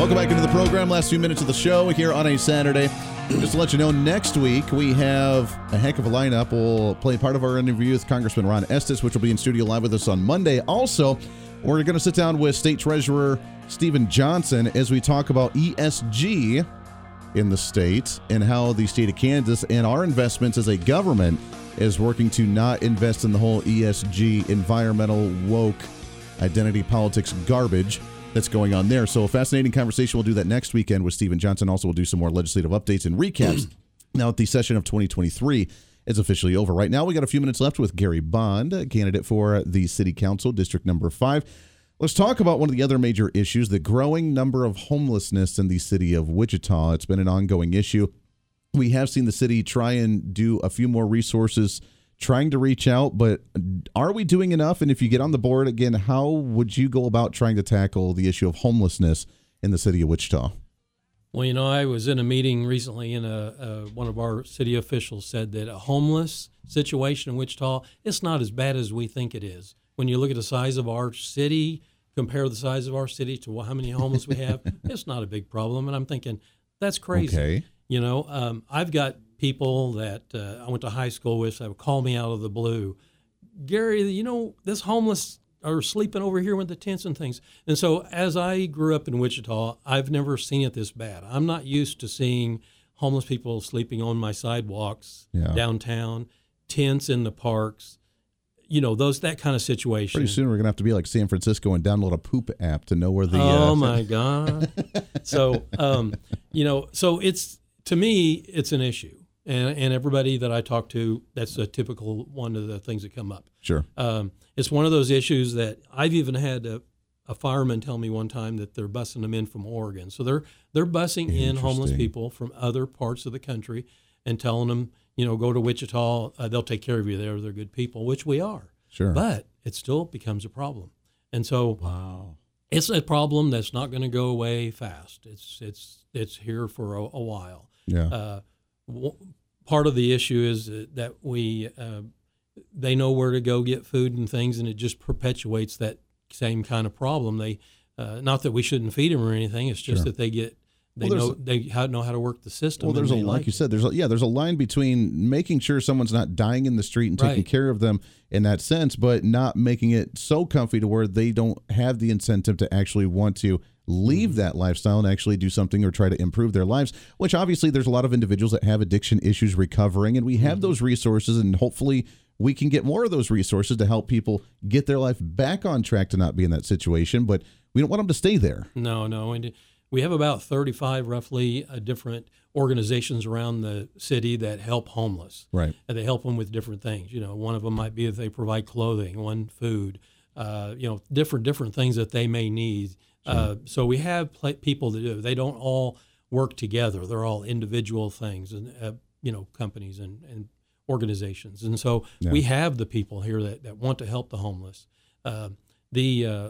Welcome back into the program. Last few minutes of the show here on a Saturday. Just to let you know, next week we have a heck of a lineup. We'll play part of our interview with Congressman Ron Estes, which will be in studio live with us on Monday. Also, we're going to sit down with State Treasurer Steven Johnson as we talk about ESG in the state and how the state of Kansas and our investments as a government is working to not invest in the whole ESG environmental woke identity politics garbage that's going on there. So a fascinating conversation. We'll do that next weekend with Steven Johnson. Also, we'll do some more legislative updates and recaps. <clears throat> now that the session of 2023 is officially over. Right now, we got a few minutes left with Gary Bond, a candidate for the City Council, District Number Five. Let's talk about one of the other major issues: the growing number of homelessness in the city of Wichita. It's been an ongoing issue. We have seen the city try and do a few more resources trying to reach out, but are we doing enough? And if you get on the board again, how would you go about trying to tackle the issue of homelessness in the city of Wichita?
Well, you know, I was in a meeting recently, and a, uh, one of our city officials said that a homeless situation in Wichita it's not as bad as we think it is. When you look at the size of our city, compare the size of our city to how many homeless we have, <laughs> it's not a big problem. And I'm thinking that's crazy.
Okay.
You know, um, I've got people that uh, I went to high school with that would call me out of the blue Gary, you know, this homeless are sleeping over here with the tents and things. And so, as I grew up in Wichita, I've never seen it this bad. I'm not used to seeing homeless people sleeping on my sidewalks
Yeah.
downtown, tents in the parks. You know, those that kind of situation.
Pretty soon we're gonna have to be like San Francisco and download a poop app to know where the.
oh
uh,
my <laughs> god so um you know so it's to me it's an issue and and everybody that i talk to that's a typical one of the things that come up
Sure.
um it's one of those issues that i've even had a, a fireman tell me one time that they're busing them in from oregon so they're they're busing in homeless people from other parts of the country and telling them you know go to wichita uh, they'll take care of you there they're good people which we are
Sure.
but it still becomes a problem and so
wow.
it's a problem that's not going to go away fast. It's it's it's here for a, a while.
Yeah.
Uh, w- part of the issue is that- we uh, they know where to go get food and things, and it just perpetuates that same kind of problem. They uh, not that we shouldn't feed them or anything. It's just
Sure.
that they get they
Well,
know they how, know how to work the system.
Well, there's a
they
like you said, there's a, yeah, there's a line between making sure someone's not dying in the street and taking
Right.
care of them in that sense, but not making it so comfy to where they don't have the incentive to actually want to leave that lifestyle and actually do something or try to improve their lives. Which obviously there's a lot of individuals that have addiction issues recovering, and we have those resources, and hopefully we can get more of those resources to help people get their life back on track to not be in that situation. But we don't want them to stay there.
No, no. And we have about 35 roughly uh, different organizations around the city that help homeless.
Right.
And they help them with different things. You know, one of them might be if they provide clothing, one food, uh, you know, different different things that they may need. Uh, so we have pl- people that do. They don't all work together. They're all individual things and uh, you know companies and, and organizations. And so we have the people here that, that want to help the homeless. Uh, the uh,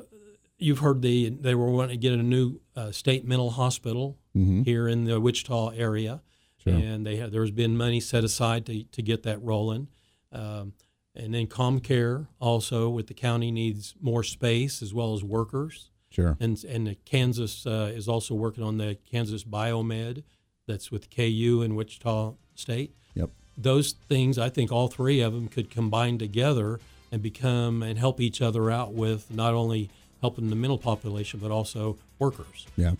you've heard the they were wanting to get a new uh, state mental hospital here in the Wichita area, and they have, there's been money set aside to to get that rolling. Um, and then ComCare also with the county needs more space as well as workers.
Sure.
And and Kansas uh, is also working on the Kansas Biomed that's with KU in Wichita State.
Yep.
Those things, I think all three of them could combine together and become and help each other out with not only helping the mental population but also workers.
Yeah.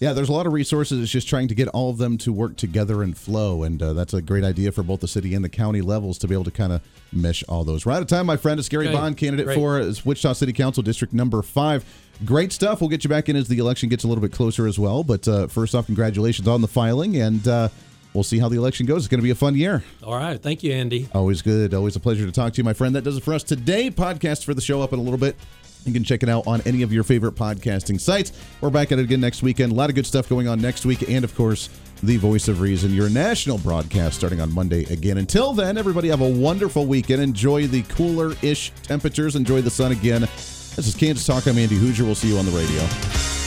Yeah, there's a lot of resources. It's just trying to get all of them to work together and flow. And uh, that's a great idea for both the city and the county levels to be able to kind of mesh all those. We're out of time, my friend. It's Gary
Okay,
Bond, candidate
great.
for Wichita City Council District number five. Great stuff. We'll get you back in as the election gets a little bit closer as well. But uh, first off, congratulations on the filing. And uh, we'll see how the election goes. It's going to be a fun year.
All right, thank you, Andy.
Always good. Always a pleasure to talk to you, my friend. That does it for us today. Podcast for the show up in a little bit. You can check it out on any of your favorite podcasting sites. We're back at it again next weekend. A lot of good stuff going on next week. And of course, the voice of reason, your national broadcast starting on Monday again. Until then, everybody have a wonderful weekend. Enjoy the cooler ish temperatures. Enjoy the sun again. This is Kansas Talk. I'm Andy Hooser. We'll see you on the radio.